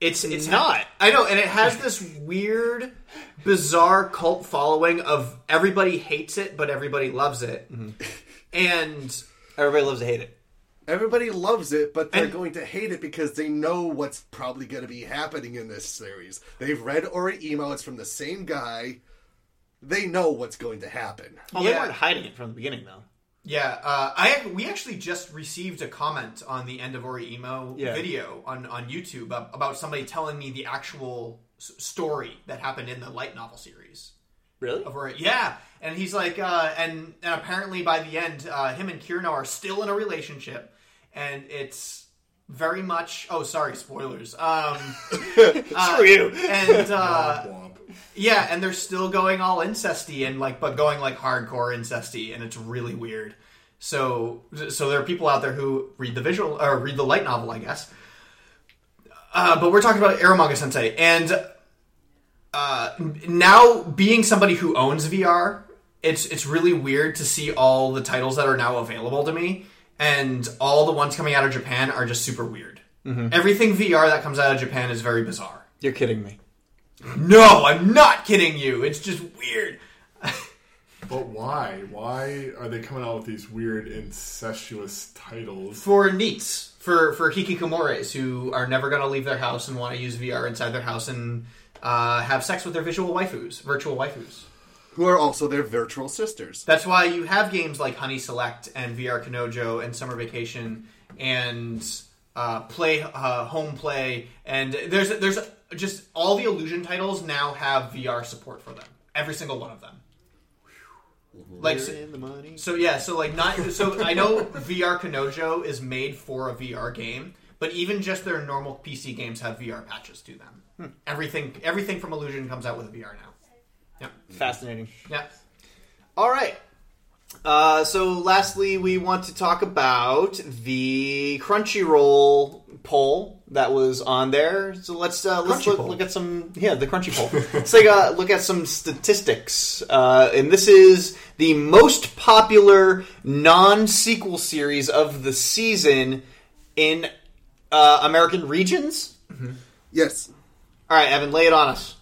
it's it's not. I know, and it has this weird, bizarre cult following of everybody hates it, but everybody loves it, and Everybody loves to hate it. Everybody loves it, but they're And- going to hate it because they know what's probably going to be happening in this series. They've read Oreimo, it's from the same guy. They know what's going to happen. Oh, they weren't hiding it from the beginning, though. Yeah, uh, I we actually just received a comment on the end of Oreimo Yeah. video on on YouTube ab- about somebody telling me the actual s- story that happened in the light novel series Really? of Ori. Yeah, and he's like, uh, and and apparently by the end, uh, him and Kirino are still in a relationship, and it's very much. Oh, sorry, spoilers. Um, Screw you. and uh, Womp womp. yeah, and they're still going all incesty and like, but going like hardcore incesty, and it's really weird. So, so there are people out there who read the visual or read the light novel, I guess. Uh, but we're talking about Eromanga Sensei, and uh, now being somebody who owns VR, it's it's really weird to see all the titles that are now available to me, and all the ones coming out of Japan are just super weird. Everything VR that comes out of Japan is very bizarre. You're kidding me. No, I'm not kidding you. It's just weird. But why? Why are they coming out with these weird incestuous titles? For NEETs, for for hikikomores who are never going to leave their house and want to use VR inside their house and uh, have sex with their visual waifus, virtual waifus. Who are also their virtual sisters. That's why you have games like Honey Select and VR Kanojo and Summer Vacation and uh, Play uh, Home Play and there's there's just all the Illusion titles now have VR support for them. Every single one of them. Like so, In the money. so yeah, so like not so I know VR Kanojo is made for a VR game, but even just their normal PC games have VR patches to them. Everything everything from Illusion comes out with VR now. Yeah. Fascinating. Yeah. All right. Uh, so, lastly, we want to talk about the Crunchyroll poll that was on there. So let's uh, let's look, look at some yeah the Crunchy poll. let's take a look at some statistics. Uh, and this is the most popular non-sequel series of the season in uh, American regions. Yes. All right, Evan, lay it on us.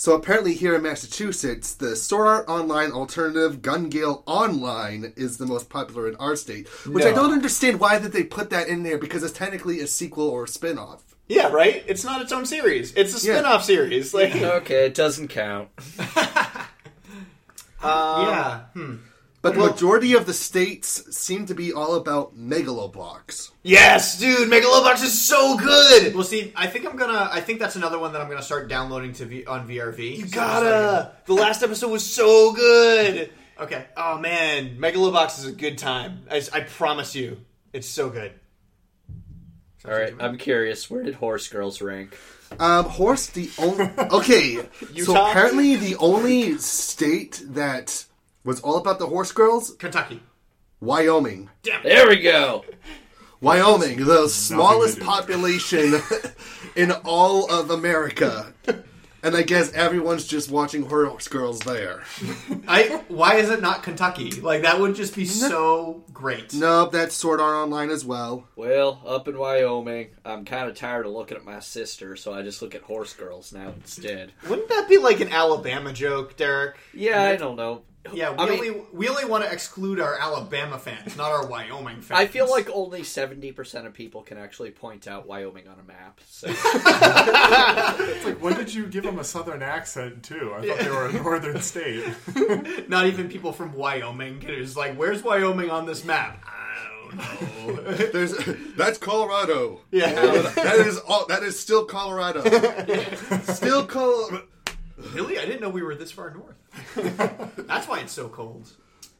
So apparently here in Massachusetts, the Sword Art Online alternative Gun Gale Online is the most popular in our state. Which I don't understand why that they put that in there because it's technically a sequel or a spin-off. Yeah, right. It's not its own series. It's a Yeah. spin-off series. Like Okay, it doesn't count. yeah. Hmm. But the majority of the states seem to be all about Megalobox. Yes, dude, Megalobox is so good. Well, see, I think I'm gonna. I think that's another one that I'm gonna start downloading to v, on VRV. You So gotta. The last episode was so good. okay. Oh man, Megalobox is a good time. I, I promise you, it's so good. All right, I'm curious. Where did Horse Girls rank? Um, horse the only okay. so apparently the only state that was all about the horse girls, Kentucky. Wyoming. There we go. Wyoming, the smallest population in all of America. And I guess everyone's just watching horse girls there. I. Why is it not Kentucky? Like that would just be so great. Nope, that's Sword Art Online as well. Well, up in Wyoming, I'm kind of tired of looking at my sister, so I just look at Horse Girls now instead. Wouldn't that be like an Alabama joke, Derek? Yeah, I don't know. Yeah, we I mean- only we only want to exclude our Alabama fans, not our Wyoming fans. I feel like only seventy percent of people can actually point out Wyoming on a map. So It's like, when did you give them a southern accent too? I thought they were a northern state. not even people from Wyoming. It's like, where's Wyoming on this map? I don't know. There's that's Colorado. Yeah. that is all. That is still Colorado. still Colorado. really, I didn't know we were this far north. That's why it's so cold.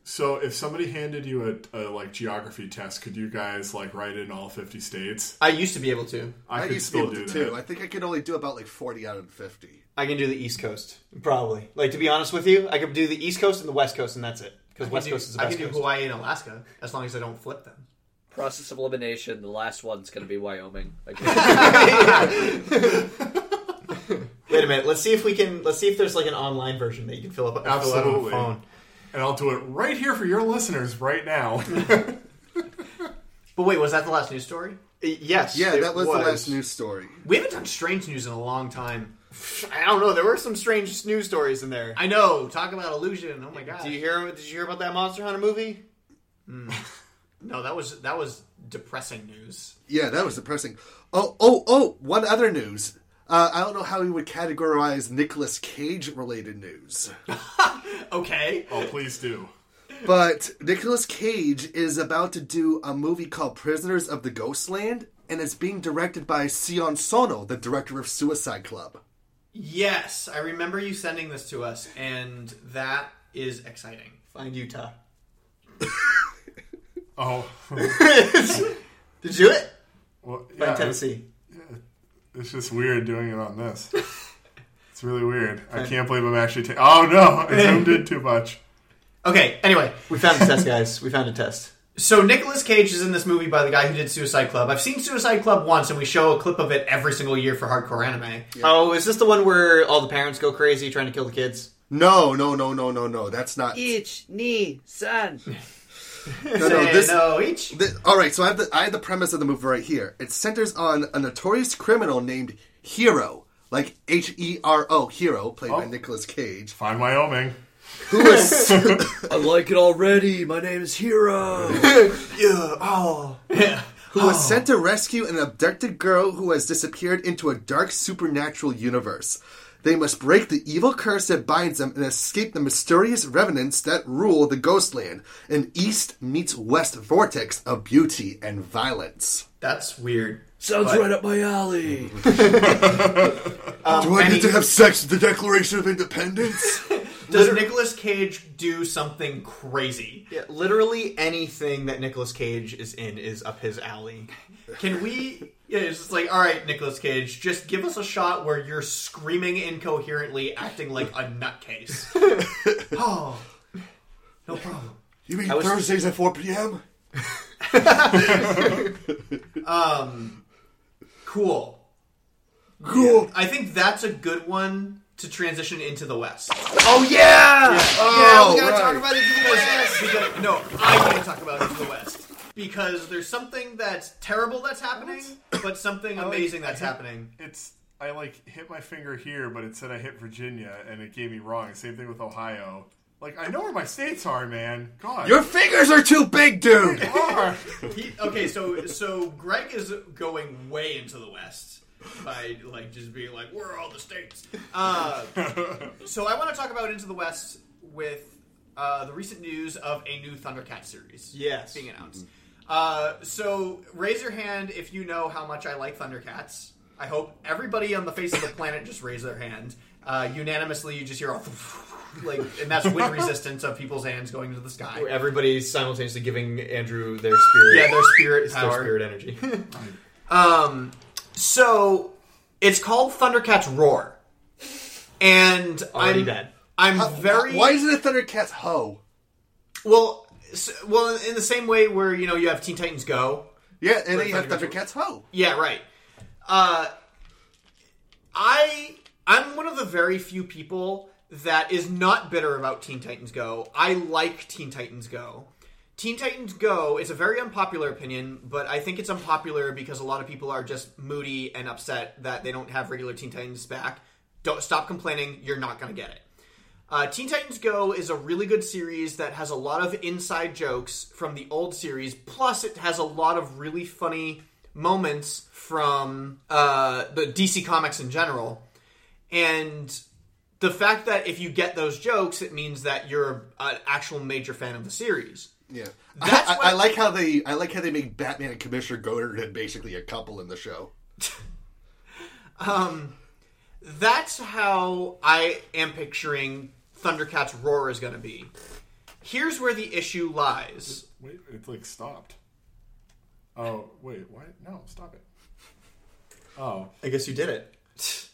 So, if somebody handed you a, a like geography test, could you guys like write in all fifty states? I used to be able to. I, I could used to be still able do to that. too. I think I could only do about like forty out of fifty. I can do the East Coast, probably. Like to be honest with you, I could do the East Coast and the West Coast, and that's it. Because West do, Coast is the I best can do coast. Hawaii and Alaska as long as I don't flip them. process of elimination. The last one's going to be Wyoming. Again. Wait a minute. Let's see if we can. Let's see if there's like an online version that you can fill up. Fill out on a Absolutely. phone. And I'll do it right here for your listeners right now. But wait, was that the last news story? Y- Yes. Yeah, it that was, the last news story. We haven't done strange news in a long time. I don't know. There were some strange news stories in there. I know. Talk about illusion. Oh my god. Did you hear? Did you hear about that Monster Hunter movie? Hmm. No, that was that was depressing news. Yeah, that was depressing. Oh, oh, oh! One other news. Uh, I don't know how we would categorize Nicolas Cage related news, Okay. oh, please do. but Nicolas Cage is about to do a movie called Prisoners of the Ghostland, and it's being directed by Sion Sono, the director of Suicide Club. Yes, I remember you sending this to us, and that is exciting. Find Utah. Oh, Did you do it? well, Find Tennessee. It's just weird doing it on this. It's really weird. I can't believe I'm actually. Ta- oh no, I zoomed in too much. Okay. Anyway, We found a test, guys. We found a test. so Nicolas Cage is in this movie by the guy who did Suicide Club. I've seen Suicide Club once, and we show a clip of it every single year for Hardcore Anime. Oh, is this the one where all the parents go crazy trying to kill the kids? No, no, no, no, no, no. That's not. Ich ni san. No, no, this, no each. The, all right, so I have the I have the premise of the movie right here. It centers on a notorious criminal named Hero, like H E R O, Hero, played by Oh. Nicolas Cage, Find Wyoming. who is I like it already. My name is Hero. Yeah. Oh. who was ah. sent to rescue an abducted girl who has disappeared into a dark supernatural universe. They must break the evil curse that binds them and escape the mysterious revenants that rule the Ghostland, an East meets West vortex of beauty and violence. That's weird. Sounds But- right up my alley. Um, Do I need to have sex with the Declaration of Independence? Does Nicolas Cage do something crazy? Yeah, literally anything that Nicolas Cage is in is up his alley. Can we? Yeah, it's just like, all right, Nicolas Cage, just give us a shot where you're screaming incoherently, acting like a nutcase. oh, no problem. You mean was- Thursdays at 4 p.m.? Um, cool. Cool. I think that's a good one to transition into the West. Oh yeah! Oh, we gotta right. talk about it. in the West. Because, no, I need to talk about into the West because there's something that's terrible that's happening, but something amazing that's happening. It's I like hit my finger here, but it said I hit Virginia, and it gave me wrong. Same thing with Ohio. Like I know where my states are, man. God, Your fingers are too big, dude! They are. He, okay, so so Greg is going way into the West by like just being like, "Where are all the states?" Uh, so I want to talk about Into the West with uh, the recent news of a new Thundercat series. Yes. being announced. Uh, so raise your hand if you know how much I like Thundercats. I hope everybody on the face of the planet just raise their hand. Uh, unanimously, you just hear all like, and that's wind resistance of people's hands going into the sky. Everybody's simultaneously giving Andrew their spirit. Yeah, their spirit It's their spirit energy. Um, so it's called Thundercats Roar, and Already I'm bad. I'm very Why is it a Thundercats Ho? well. s well, in the same way where you know you have Teen Titans Go. Yeah, and then you have Thundercats- Thundercats hoe. Yeah, right. Uh, I I'm one of the very few people that is not bitter about Teen Titans Go. I like Teen Titans Go. Teen Titans Go is a very unpopular opinion, but I think it's unpopular because a lot of people are just moody and upset that they don't have regular Teen Titans back. Don't stop complaining. You're not going to get it. Uh, Teen Titans Go is a really good series that has a lot of inside jokes from the old series. Plus, it has a lot of really funny moments from uh, the DC Comics in general. And the fact that if you get those jokes, it means that you're an actual major fan of the series. Yeah, That's I, what- I like how they I like how they make Batman and Commissioner Gordon basically a couple in the show. um, That's how I am picturing Thundercats Roar is going to be. Here's where the issue lies. Wait, it's like stopped. Oh wait, what? No, stop it. Oh, I guess you did it.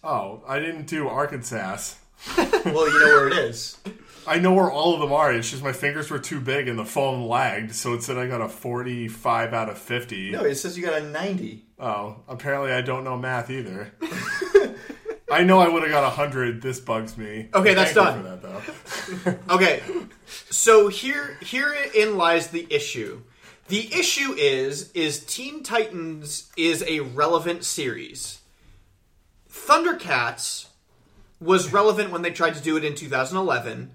oh, I didn't do Arkansas. Well, you know where it is. I know where all of them are. It's just my fingers were too big and the phone lagged, so it said I got a forty-five out of fifty. No, it says you got a 90. Oh, apparently I don't know math either. I know I would have got a hundred. This bugs me. Okay, that's done. That, though. Okay, so here herein lies the issue. The issue is is Teen Titans is a relevant series. Thundercats was relevant when they tried to do it in 2011.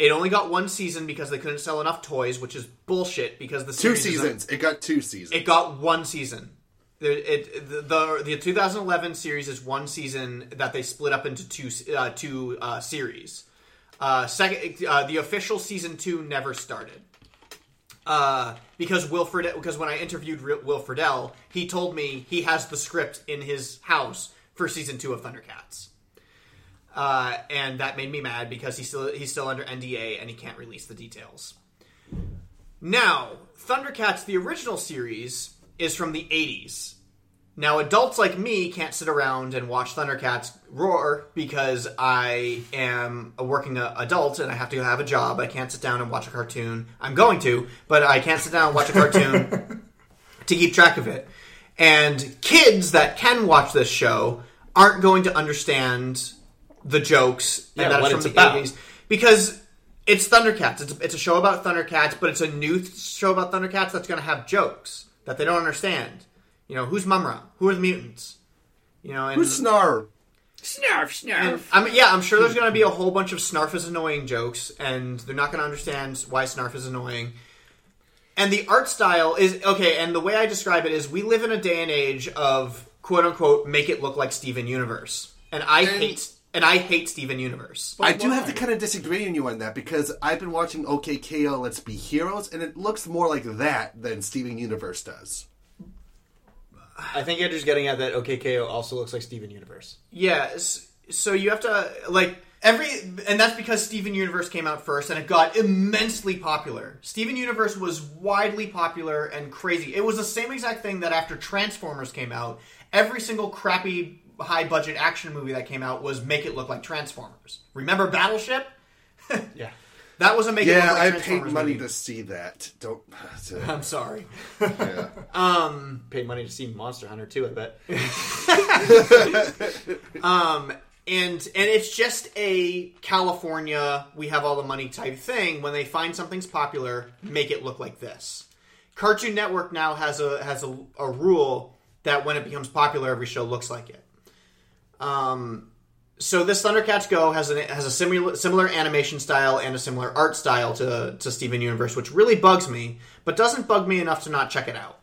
It only got one season because they couldn't sell enough toys, which is bullshit because the Two series is a- seasons. It got two seasons. It got one season. The, it, the, the the 2011 series is one season that they split up into two uh, two uh, series. Uh, second, uh, the official season two never started uh, because Wilfred. Because when I interviewed Ri- Will Friedle, he told me he has the script in his house for season two of Thundercats. Uh, and that made me mad because he's still he's still under NDA and he can't release the details. Now, Thundercats, the original series, is from the 80s. Now, adults like me can't sit around and watch Thundercats roar because I am a working adult and I have to have a job. I can't sit down and watch a cartoon. I'm going to, but I can't sit down and watch a cartoon to keep track of it. And kids that can watch this show aren't going to understand the jokes Yeah, and that what it's it's the about. 80s because it's Thundercats. It's a, it's a show about Thundercats, but it's a new th- show about Thundercats that's going to have jokes that they don't understand. You know, who's Mumm-Ra? Who are the mutants? You know, and Who's Snar? Snarf, snarf. and I'm, yeah, I'm sure there's going to be a whole bunch of Snarf is annoying jokes, and they're not going to understand why Snarf is annoying. And the art style is okay. And the way I describe it is, we live in a day and age of quote unquote make it look like Steven Universe, and I hate and I hate Steven Universe. I do have to kind of disagree on you on that because I've been watching OKKO Let's Be Heroes, and it looks more like that than Steven Universe does. I think Andrew's getting at that OKKO also looks like Steven Universe. Yes. So you have to like every, and that's because Steven Universe came out first, and it got immensely popular. Steven Universe was widely popular and crazy. It was the same exact thing that after Transformers came out, every single crappy high budget action movie that came out was make it look like Transformers. Remember Battleship? Yeah. That was a make it Yeah, look like Yeah, I paid money movie. to see that. Don't. I'm sorry. Um paid money to see Monster Hunter too, I bet. Um, and and it's just a California we have all the money type thing. When they find something's popular, make it look like this. Cartoon Network now has a has a, a rule that when it becomes popular, every show looks like it. Um, so this Thundercats Go has an has a similar similar animation style and a similar art style to to Steven Universe, which really bugs me, but doesn't bug me enough to not check it out.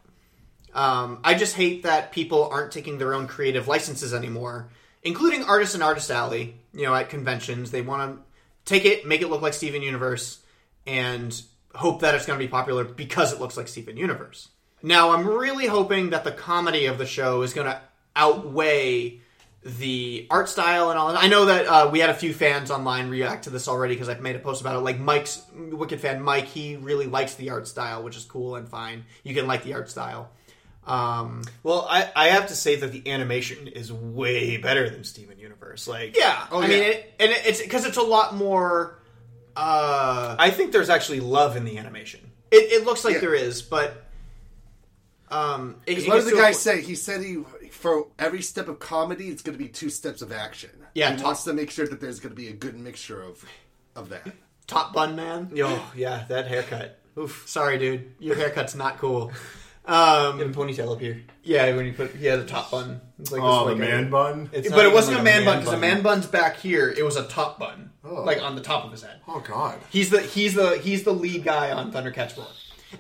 Um, I just hate that people aren't taking their own creative licenses anymore, including Artists and Artist Alley. You know, at conventions, they want to take it, make it look like Steven Universe, and hope that it's going to be popular because it looks like Steven Universe. Now, I'm really hoping that the comedy of the show is going to outweigh the art style and all that. I know that uh, we had a few fans online react to this already because I've made a post about it. Like Mike's Wicked fan Mike, he really likes the art style, which is cool and fine. You can like the art style. Um, Well, I, I have to say that the animation is way better than Steven Universe. Like, yeah, Oh, I mean, it, and it's because it's a lot more. Uh, I think there's actually love in the animation. it, it looks like Yeah. there is, but um, it, it What gets did the to a guy say? He said he for every step of comedy, it's going to be two steps of action. Yeah, he top- wants to make sure that there's going to be a good mixture of of that. Top Bun Man. Oh, yeah, that haircut. Oof, sorry, dude, your haircut's not cool. Um, You have a ponytail up here. yeah, when you put he had a top bun. It's like Oh, this, the like a- man bun. It's but it wasn't like a man bun because a man bun's back here. It was a top bun, Oh. like on the top of his head. Oh God. He's the he's the he's the lead guy on Thundercats Roar.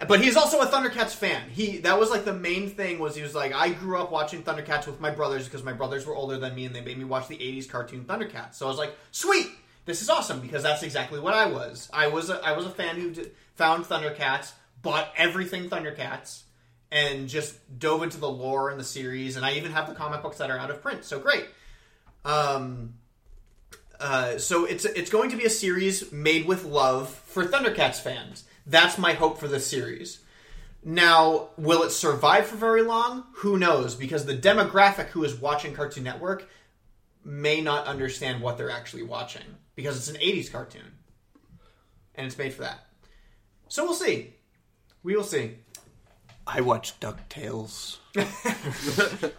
But he's also a Thundercats fan. He that was like the main thing was he was like I grew up watching Thundercats with my brothers because my brothers were older than me and they made me watch the 80s cartoon Thundercats. So I was like, "Sweet. This is awesome because that's exactly what I was. I was a, I was a fan who found Thundercats, bought everything Thundercats and just dove into the lore and the series and I even have the comic books that are out of print. So great. Um uh, so it's it's going to be a series made with love for Thundercats fans. That's my hope for this series. Now, will it survive for very long? Who knows? Because the demographic who is watching Cartoon Network may not understand what they're actually watching because it's an 80s cartoon and it's made for that. So we'll see. We will see. I watch DuckTales.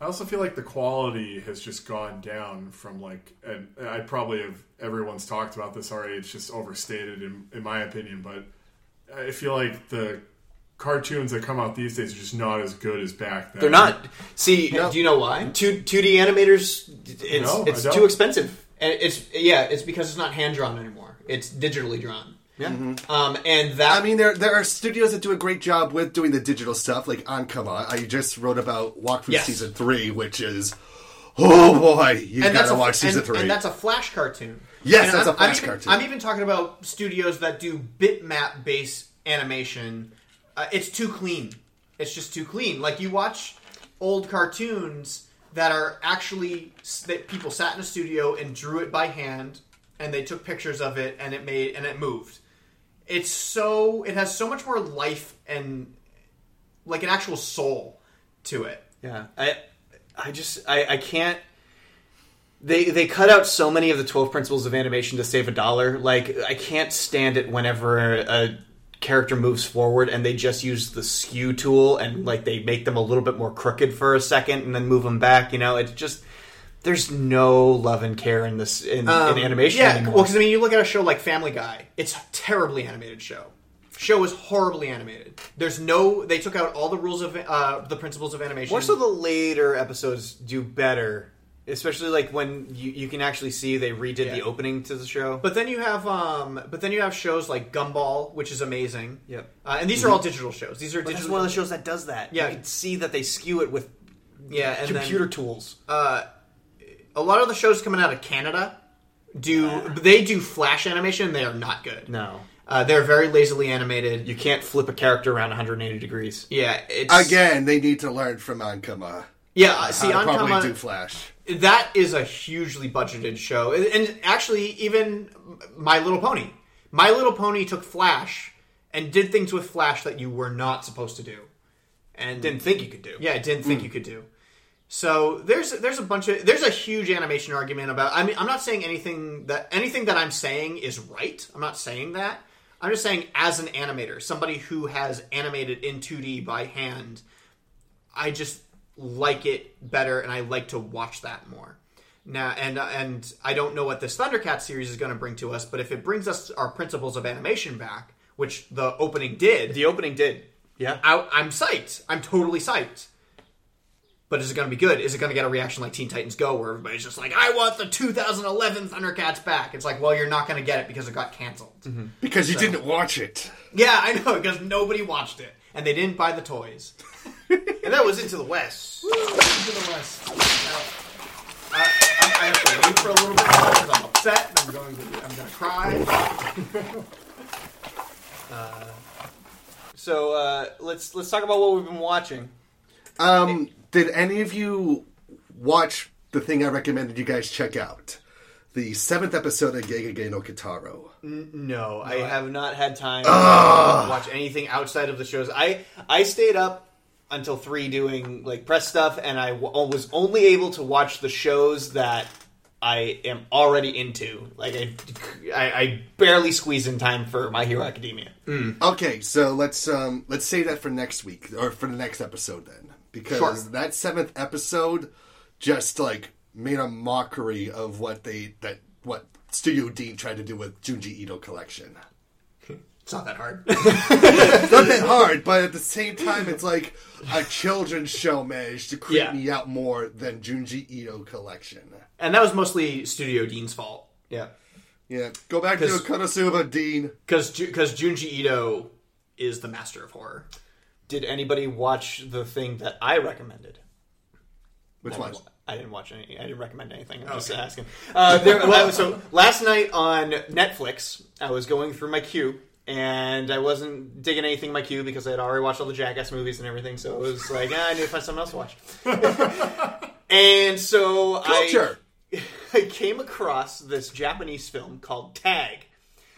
I also feel like the quality has just gone down from like, and I probably have everyone's talked about this already. It's just overstated in, in my opinion, but I feel like the cartoons that come out these days are just not as good as back then. They're not. See, Do you know why? two two D animators. It's No, it's too expensive. And it's yeah, it's because it's not hand drawn anymore. It's digitally drawn. Yeah. Um, and that I mean, there there are studios that do a great job with doing the digital stuff, like Ankama. I just wrote about Wakfu Yes. season three, which is oh boy, you and gotta a, watch season and, three. and that's a flash cartoon. Yes, And that's a Flash even, cartoon. I'm even talking about studios that do bitmap based animation. Uh, it's too clean. It's just too clean. Like you watch old cartoons that are actually that people sat in a studio and drew it by hand, and they took pictures of it, and it made and it moved. It's so it has so much more life and like an actual soul to it. Yeah, I, I just, I, I can't. They they cut out so many of the twelve principles of animation to save a dollar. Like I can't stand it whenever a character moves forward and they just use the skew tool and like they make them a little bit more crooked for a second and then move them back. You know, it's just there's no love and care in this in, in animation Um, Yeah, anymore. well, because I mean, you look at a show like Family Guy; it's a terribly animated show. Show is horribly animated. There's no. They took out all the rules of uh, the principles of animation. More so, the later episodes do better, especially like when you, you can actually see they redid the opening to the show. but then you have, um, but then you have shows like Gumball, which is amazing. Yep. Uh, and these are all digital shows. These are But digital. one of the shows that does that. Yeah. you can see that they skew it with yeah, and computer then, tools. uh, a lot of the shows coming out of Canada do they do flash animation? They are not good. no, Uh, they're very lazily animated. you can't flip a character around 180 degrees. yeah, it's Again, they need to learn from Ankama. Yeah, uh, see, how to probably Ankama- do Flash. that is a hugely budgeted show and and actually even my little pony my little pony took flash and did things with flash that you were not supposed to do and Didn't think you could do. yeah didn't think you could do so there's there's a bunch of there's a huge animation argument about i mean i'm not saying anything that anything that i'm saying is right i'm not saying that i'm just saying as an animator somebody who has animated in 2d by hand I just like it better, and I like to watch that more. Now, and and I don't know what this Thundercat series is going to bring to us, but if it brings us our principles of animation back, which the opening did, The opening did. Yeah. I, I'm psyched. I'm totally psyched. But is it going to be good? Is it going to get a reaction like Teen Titans Go, where everybody's just like, "I want the 2011 Thundercats back"? It's like, well, you're not going to get it because it got canceled. Because you didn't watch it. Yeah, I know because nobody watched it and they didn't buy the toys. And that was Into the West. to the west. Now, uh, I, I, have to wait for a little bit because I'm upset. I'm going to, I'm going to cry. So uh, let's let's talk about what we've been watching. Um, did any of you watch the thing I recommended you guys check out? The seventh episode of Gegege no Kitaro. No, I have not had time to watch anything outside of the shows. I I stayed up until three doing like press stuff, and I w- was only able to watch the shows that I am already into. Like I, I, I barely squeeze in time for My Hero Academia. Okay, so let's um let's say that for next week or for the next episode then, because Sure. that seventh episode just like made a mockery of what they that what Studio D tried to do with Junji Ito collection. Hmm. It's not that hard. It's not that hard, but at the same time, it's like a children's show managed to creep Yeah. me out more than Junji Ito collection. and that was mostly Studio Deen's fault. Yeah. Yeah, go back to Konosuba Deen. Because because Junji Ito is the master of horror. Did anybody watch the thing that I recommended? Which one? I didn't watch any. I didn't recommend anything. I'm just asking. Uh, there, uh, so last night on Netflix, I was going through my queue, and I wasn't digging anything in my queue because I had already watched all the Jackass movies and everything. So it was like, ah, I need to find something else to watch. and so Culture. I, I came across this Japanese film called Tag.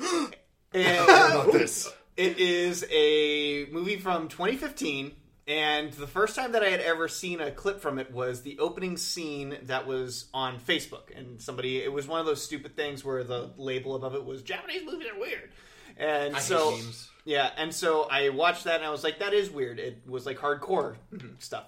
And about this. It is a movie from 2015, and the first time that I had ever seen a clip from it was the opening scene that was on Facebook. And somebody, it was one of those stupid things where the label above it was Japanese movies are weird. And I so, yeah, and so I watched that and I was like, that is weird. It was like hardcore stuff.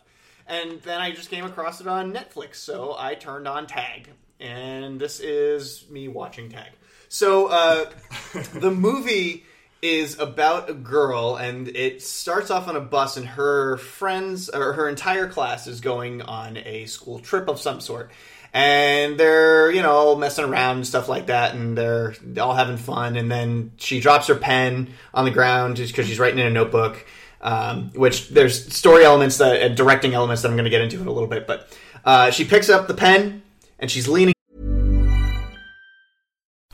And then I just came across it on Netflix, so I turned on Tag. And this is me watching Tag. So uh, the movie is about a girl, and it starts off on a bus, and her friends, or her entire class, is going on a school trip of some sort. And they're, you know, messing around and stuff like that, and they're all having fun. And then she drops her pen on the ground because she's writing in a notebook. Um, which there's story elements that, directing elements that I'm going to get into in a little bit. But uh, she picks up the pen and she's leaning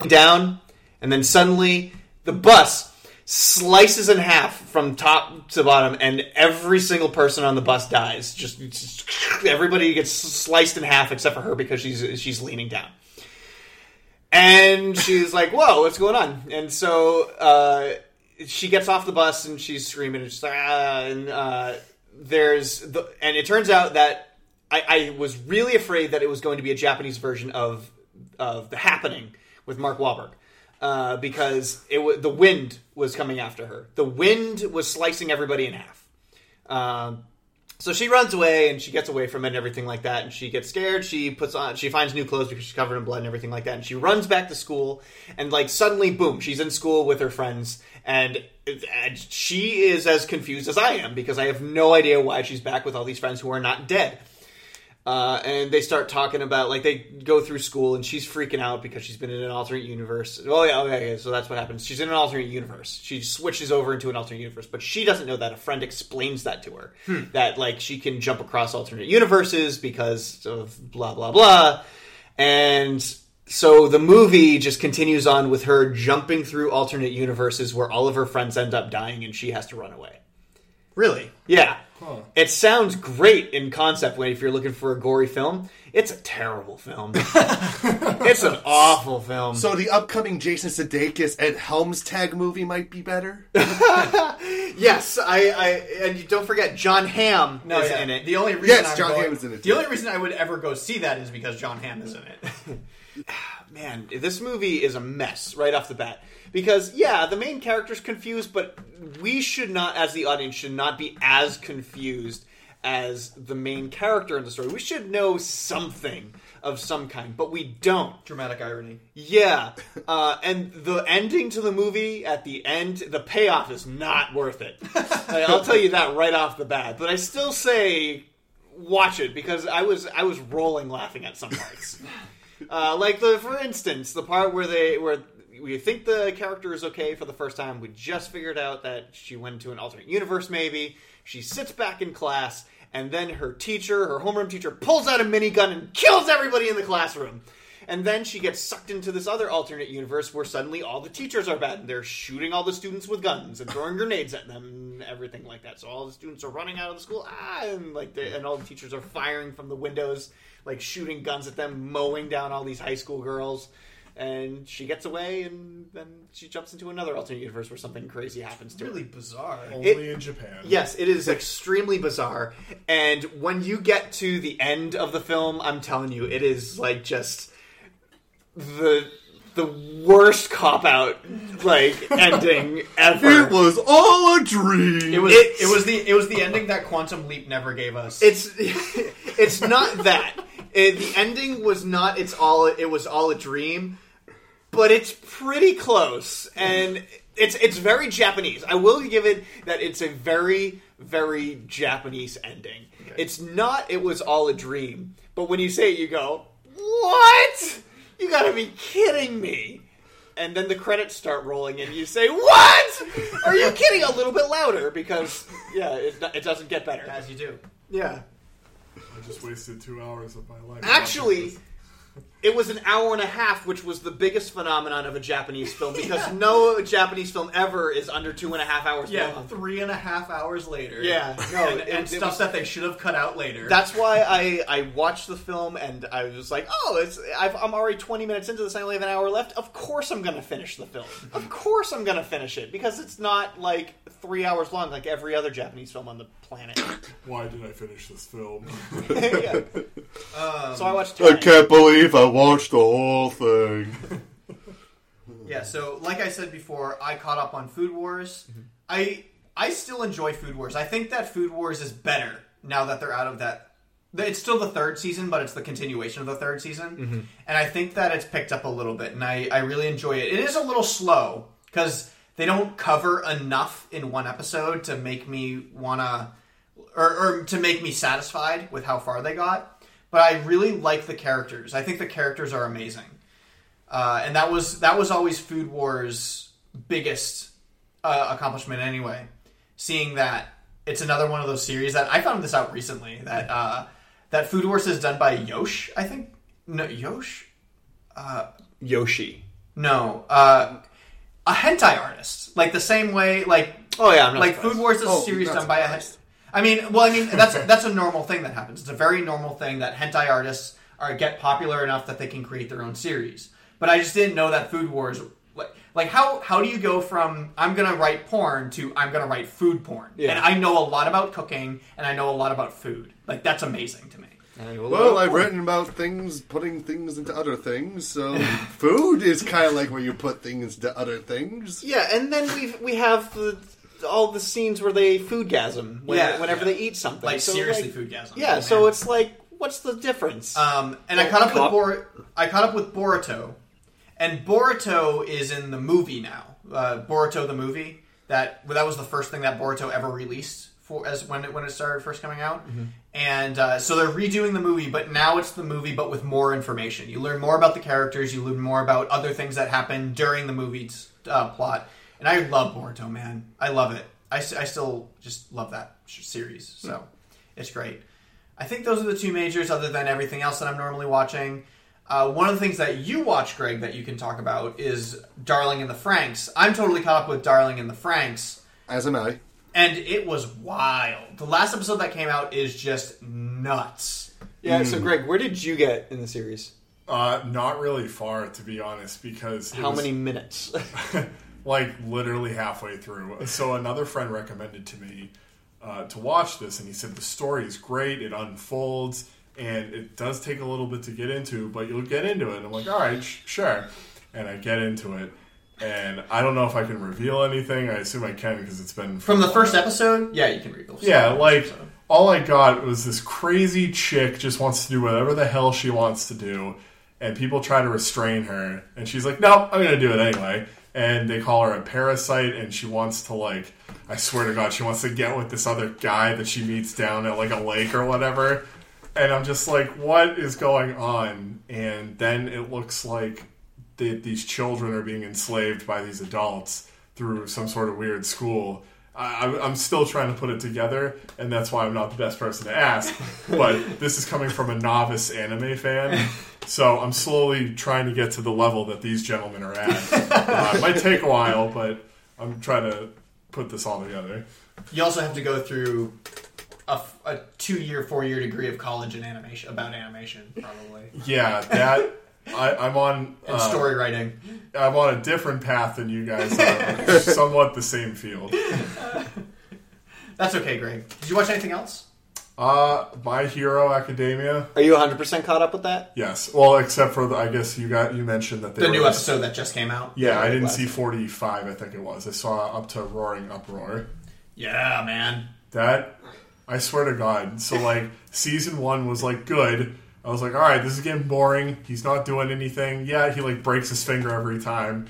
Down, and then suddenly the bus slices in half from top to bottom, and every single person on the bus dies. Just, just everybody gets sliced in half except for her because she's she's leaning down. And she's like, "Whoa, what's going on?" And so uh, she gets off the bus and she's screaming and she's like, ah, and uh, there's the, and it turns out that I, I was really afraid that it was going to be a Japanese version of of The Happening with Mark Wahlberg. Uh, because it w- the wind was coming after her. The wind was slicing everybody in half. Um, so she runs away and she gets away from it and everything like that. And she gets scared. She puts on, she finds new clothes because she's covered in blood and everything like that. And she runs back to school. And like suddenly, boom, she's in school with her friends. And, and she is as confused as I am because I have no idea why she's back with all these friends who are not dead. Uh, and they start talking about like they go through school and she's freaking out because she's been in an alternate universe. Oh yeah, okay, okay, so that's what happens. She's in an alternate universe. She switches over into an alternate universe, but she doesn't know that. A friend explains that to her that like she can jump across alternate universes because of blah blah blah. And so the movie just continues on with her jumping through alternate universes where all of her friends end up dying and she has to run away. Really? Yeah. It sounds great in concept when if you're looking for a gory film. It's a terrible film. it's an awful film. So the upcoming Jason Sudeikis Ed Helms tag movie might be better. yes, I, I and you don't forget Jon Hamm No, is yeah. in it. The only reason Yes, I'm John going- Hamm is in it, The too. only reason I would ever go see that is because Jon Hamm is in it. man, this movie is a mess right off the bat. Because yeah, the main character's confused, but we should not, as the audience, should not be as confused as the main character in the story. We should know something of some kind, but we don't. Dramatic irony. Yeah, uh, and the ending to the movie at the end, the payoff is not worth it. Like, I'll tell you that right off the bat. But I still say watch it because I was I was rolling laughing at some parts. Uh, like the, for instance, the part where they where we think the character is okay for the first time. We just figured out that she went to an alternate universe. Maybe she sits back in class, and then her teacher, her homeroom teacher, pulls out a minigun and kills everybody in the classroom. And then she gets sucked into this other alternate universe where suddenly all the teachers are bad and they're shooting all the students with guns and throwing grenades at them and everything like that. So all the students are running out of the school, ah, and like they, and all the teachers are firing from the windows, like shooting guns at them, mowing down all these high school girls. And she gets away, and then she jumps into another alternate universe where something crazy happens to her. Really bizarre. Only in Japan. Yes, it is extremely bizarre. And when you get to the end of the film, I'm telling you, it is like just the the worst cop out like ending ever. It was all a dream. It was It's- it was the it was the ending that Quantum Leap never gave us. It's it's not that. It- the ending was not it's all it was all a dream, but it's pretty close and it's it's very Japanese. I will give it that it's a very very Japanese ending. It's not it was all a dream, but when you say it you go, "What? You got to be kidding me." And then the credits start rolling, and you say, "What? Are you kidding?" A little bit louder because, yeah, it, it doesn't get better. as you do. Yeah. I just wasted two hours of my life. Actually, it was an hour and a half, which was the biggest phenomenon of a Japanese film because no Japanese film ever is under two and a half hours Yeah, long. three and a half hours later. Yeah, no, and, it- and it stuff was- that they should have cut out later. That's why I, I watched the film and I was like, oh, it's I've, I'm already 20 minutes into this. I only have an hour left. Of course I'm going to finish the film. Of course I'm going to finish it because it's not like three hours long like every other Japanese film on the planet. Why did I finish this film? yeah. Um, So I watched. I can't believe I watched the whole thing. Yeah, so like I said before, I caught up on Food Wars. Mm-hmm. I I still enjoy Food Wars. I think that Food Wars is better now that they're out of that. It's still the third season, but it's the continuation of the third season, Mm-hmm. and I think that it's picked up a little bit, and I I really enjoy it. It is a little slow because they don't cover enough in one episode to make me wanna or, or to make me satisfied with how far they got. But I really like the characters. I think the characters are amazing. Uh, and that was that was always Food Wars' biggest uh, accomplishment anyway. Seeing that it's another one of those series that I found this out recently that uh, that Food Wars is done by Yosh. I think no Yosh. Yoshi. No, uh, a hentai artist. Like the same way, like Oh yeah, I'm not like surprised. Food Wars is a Oh, series not done by a. surprised. I mean, well, I mean that's that's a normal thing that happens. It's a very normal thing that hentai artists are get popular enough that they can create their own series. But I just didn't know that Food Wars. Like, like how how do you go from I'm gonna write porn to I'm gonna write food porn? Yeah. And I know a lot about cooking and I know a lot about food. Like that's amazing to me. Well, I've written about things, putting things into other things. So food is kind of like where you put things into other things. Yeah, and then we we have the all the scenes where they foodgasm when, Yeah, whenever yeah. they eat something. Like So, seriously, like, foodgasm. Yeah, Oh, so it's like, what's the difference? Um, and I Well, caught up with Bor- I caught up with Boruto, and Boruto is in the movie now. Uh, Boruto the movie that that was the first thing that Boruto ever released for as when it when it started first coming out. And uh, so they're redoing the movie, but now it's the movie, but with more information. You learn more about the characters. You learn more about other things that happen during the movie's uh, plot. And I love Boruto, man. I love it. I, I still just love that sh- series. So it's great. I think those are the two majors, other than everything else that I'm normally watching. Uh, one of the things that you watch, Greg, that you can talk about is Darling in the Franxx. I'm totally caught up with Darling in the Franxx, As am I. and it was wild. The last episode that came out is just nuts. yeah, so Greg, where did you get in the series? Uh, not really far, to be honest, because How was, many minutes? like literally halfway through. So another friend recommended to me uh, to watch this, and he said the story is great. It unfolds, and it does take a little bit to get into, but you'll get into it. And I'm like, all right, sh- sure. And I get into it, and I don't know if I can reveal anything. I assume I can because it's been From the first episode, yeah, you can read those. yeah, like all I got was this crazy chick just wants to do whatever the hell she wants to do, and people try to restrain her, and she's like, "No, I'm gonna do it anyway." And they call her a parasite, and she wants to like, I swear to God, she wants to get with this other guy that she meets down at like a lake or whatever. And I'm just like, what is going on? And then it looks like they, these children are being enslaved by these adults through some sort of weird school. I, I'm- I'm still trying to put it together, and that's why I'm not the best person to ask. But this is coming from a novice anime fan, so I'm slowly trying to get to the level that these gentlemen are at. Uh, it might take a while, but I'm trying to put this all together. You also have to go through a two-year, four-year degree of college in animation about animation, probably, Yeah, that I, I'm on and uh, story writing. I'm on a different path than you guys are, somewhat the same field. That's okay, Greg. Did you watch anything else? Uh, My Hero Academia. Are you 100 percent caught up with that? Yes. Well, except for the, I guess you got you mentioned that they The were- new episode that just came out. Yeah, I didn't Last- see 45. I think it was. I saw up to Roaring Uproar. Yeah, man. That I swear to God. So like season one was like good. I was like, all right, this is getting boring. He's not doing anything. Yeah, he like breaks his finger every time.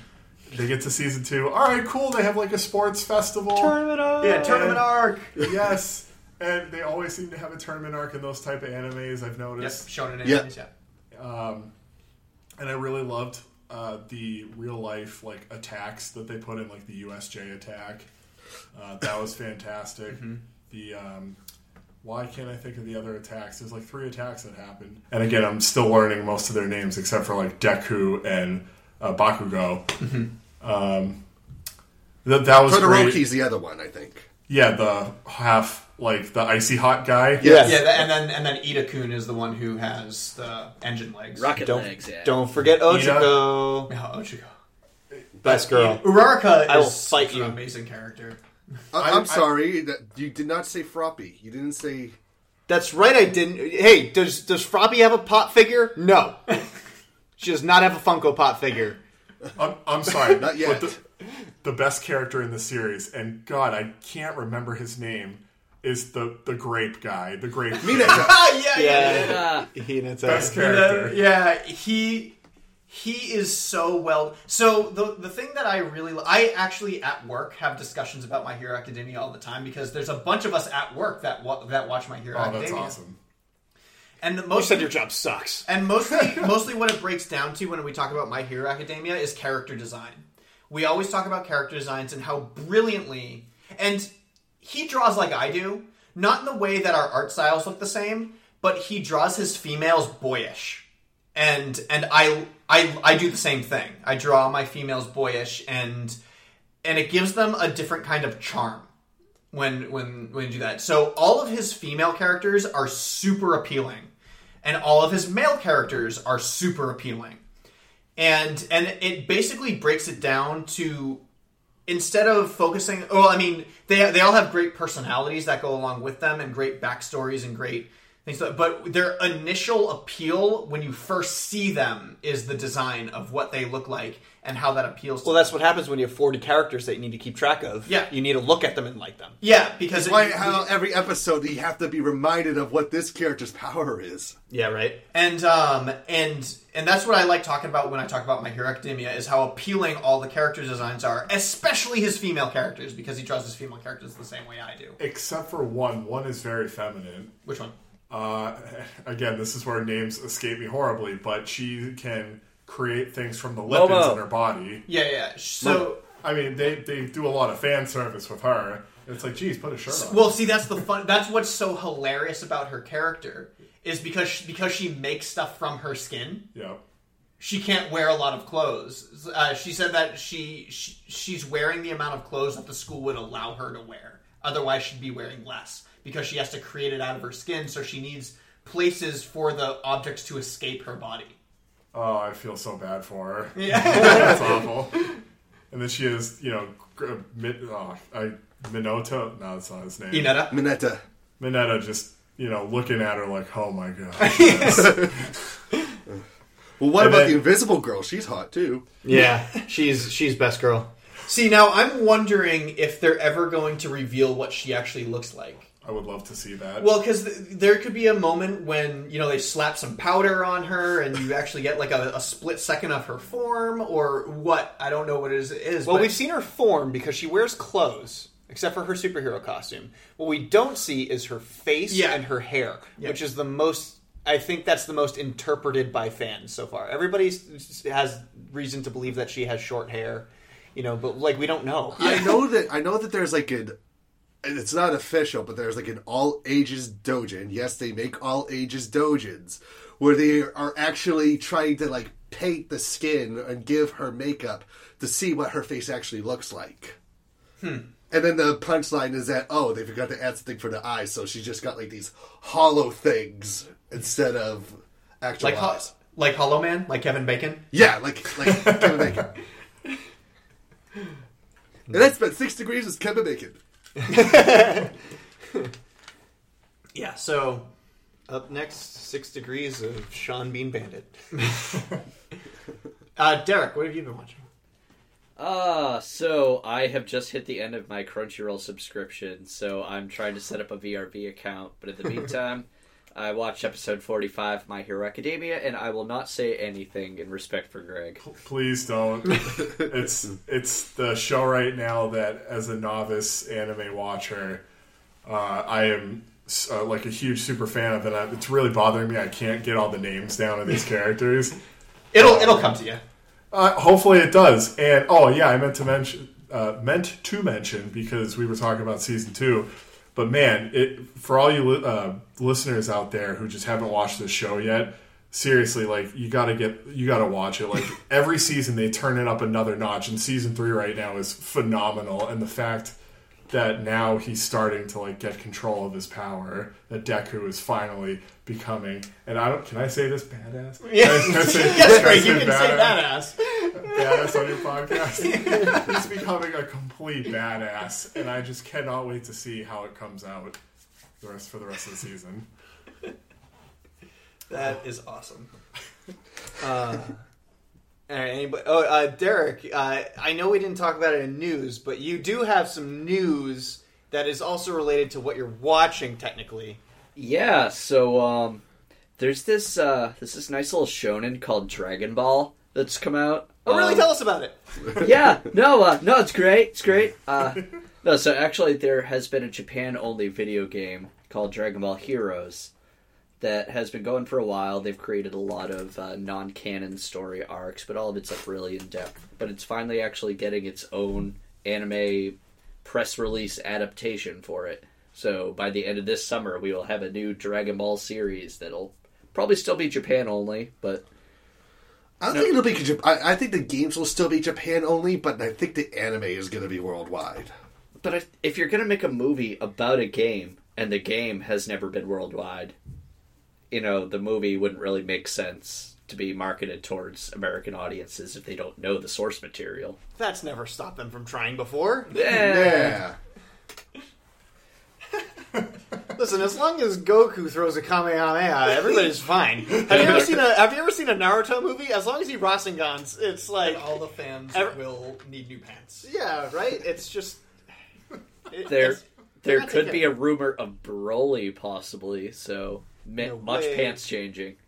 They get to season two. All right, cool. They have like a sports festival. Tournament arc. Yeah, tournament arc. yes, and they always seem to have a tournament arc in those type of animes. I've Yep, noticed. shown in animes, yeah. Um, and I really loved uh, the real life like attacks that they put in, like the USJ attack. Uh, that was fantastic. The um, why can't I think of the other attacks? There's like three attacks that happened, and again, I'm still learning most of their names except for like Deku and uh, Bakugo. Um, that that was great. Todoroki's the other one, I think. Yeah, the half like the icy hot guy. Yes. Yeah, tha- and then and then Iida Kun is the one who has the engine legs. Rocket Don't legs, yeah. don't forget Ojiko, Yeah, Ochiko. best girl. Uraraka I will is fight you. an amazing character. I, I- I'm sorry that you did not say Froppy. You didn't say. That's right. I didn't. Hey, does does Froppy have a pot figure? No. she does not have a Funko Pop figure. I'm, I'm sorry, Not yet. But the, the best character in the series, and God, I can't remember his name, is the the grape guy, the grape. Mina. Ah, yeah, yeah, Yeah, Ah, he and it's Best a, character. yeah. He he is so well. So the the thing that I really I actually at work have discussions about My Hero Academia all the time because there's a bunch of us at work that wa- that watch My Hero Oh, Academia. that's awesome. And the You most said your job sucks. And mostly, mostly what it breaks down to when we talk about My Hero Academia is character design. We always talk about character designs and how brilliantly, and he draws like I do, not in the way that our art styles look the same, but he draws his females boyish, and and I I I do the same thing. I draw my females boyish, and and it gives them a different kind of charm when when when you do that. So all of his female characters are super appealing, and all of his male characters are super appealing. And and it basically breaks it down to instead of focusing well, I mean, they they all have great personalities that go along with them and great backstories and great things like but their initial appeal when you first see them is the design of what they look like and how that appeals to Well, that's what happens when you have 40 characters that you need to keep track of. Yeah. You need to look at them and like them. yeah, because Why? it- How every episode you have to be reminded of what this character's power is. Yeah, right? And um and and that's what I like talking about when I talk about My Hero Academia is how appealing all the character designs are, especially his female characters because he draws his female characters the same way I do. Except for one. One is very feminine. Which one? Uh, again, this is where names escape me horribly, but she can create things from the lipids Momo. in her body. Yeah, yeah. So I mean, they, they do a lot of fan service with her. It's like, geez, put a shirt on. well, see that's the fun that's what's so hilarious about her character is because she, because she makes stuff from her skin. yeah. She can't wear a lot of clothes. Uh, she said that she, she she's wearing the amount of clothes that the school would allow her to wear. Otherwise, she'd be wearing less because she has to create it out of her skin. So she needs places for the objects to escape her body. Oh, I feel so bad for her. Yeah. That's awful. And then she has, you know, gr- Min- oh, I, Minato. No, that's not his name. Inetta. Mineta. Mineta just, you know, looking at her like, oh my god. Well, what And about then- the Invisible Girl? She's hot too. Yeah. she's she's best girl. See, now I'm wondering if they're ever going to reveal what she actually looks like. I would love to see that. Well, because th- there could be a moment when you know they slap some powder on her, and you actually get like a, a split second of her form, or what? I don't know what it is. It is Well, but- we've seen her form because she wears clothes, except for her superhero costume. What we don't see is her face Yeah. and her hair, Yeah. which is the most I think that's the most interpreted by fans so far. Everybody has reason to believe that she has short hair, you know, but like we don't know. I know that I know that there's like an and it's not official, but there's like an all ages dojin. Yes, they make all ages dojins where they are actually trying to like paint the skin and give her makeup to see what her face actually looks like. Hmm. And then the punchline is that oh, they forgot to add something for the eyes, so she's just got like these hollow things instead of actual Like, ho- eyes. like Hollow Man, like Kevin Bacon. Yeah, like like Kevin Bacon. And that's been six degrees is Kevin Bacon. Yeah. So Up next, Six Degrees of Sean Bean Bandit. Uh, Derek, what have you been watching? Ah, so I have just hit the end of my Crunchyroll subscription, so I'm trying to set up a VRV account. But in the meantime, I watched episode 45 of My Hero Academia, and I will not say anything in respect for Greg. Please don't. it's it's the show right now that, as a novice anime watcher, uh, I am uh, like a huge super fan of. And I, it's really bothering me. I can't get all the names down of these characters. It'll it'll come to you. Uh, hopefully it does. And oh yeah, I meant to mention uh, meant to mention because we were talking about season two. But man, it for all you uh, listeners out there who just haven't watched this show yet, seriously, like you gotta get you gotta watch it. Like every season they turn it up another notch, and season three right now is phenomenal. And the fact that now he's starting to like get control of his power, that Deku is finally becoming. And I don't. Can I say this badass? Yeah. Can I- can I say- yes, Greg, you can say badass. Badass on your podcast. He's becoming a complete badass, and I just cannot wait to see how it comes out the rest for the rest of the season. That is awesome. Uh, all right, anybody? Oh, uh, Derek, uh, I know we didn't talk about it in news, but you do have some news that is also related to what you're watching, technically. Yeah, so um, there's this uh, there's this nice little shonen called Dragon Ball that's come out. Oh, really? Um, Tell us about it. yeah, no, uh, no, it's great. It's great. Uh, no, so actually, there has been a Japan only video game called Dragon Ball Heroes that has been going for a while. They've created a lot of uh, non canon story arcs, but all of it's like really in depth. But it's finally actually getting its own anime press release adaptation for it. So by the end of this summer, we will have a new Dragon Ball series that'll probably still be Japan only, but I don't think it'll be. Jap- I, I think the games will still be Japan only, but I think the anime is going to be worldwide. But if, if you're going to make a movie about a game and the game has never been worldwide, you know, the movie wouldn't really make sense to be marketed towards American audiences if they don't know the source material. That's never stopped them from trying before. Yeah. Listen, as long as Goku throws a Kamehameha, everybody's fine. Have you ever seen a Have you ever seen a Naruto movie? As long as he Rasengans, it's like all the fans Ev- will need new pants. yeah, right. It's just it- There, it's- there could taking- be a rumor of Broly possibly. So ma- No much way. pants changing.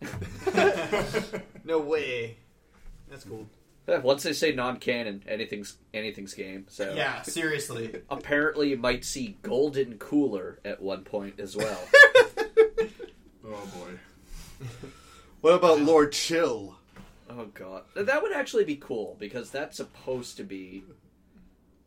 no way. That's cool. Once they say non-canon, anything's anything's game. So Yeah, seriously. apparently you might see Golden Cooler at one point as well. Oh boy. What about Lord Chill? Oh god, that would actually be cool because that's supposed to be.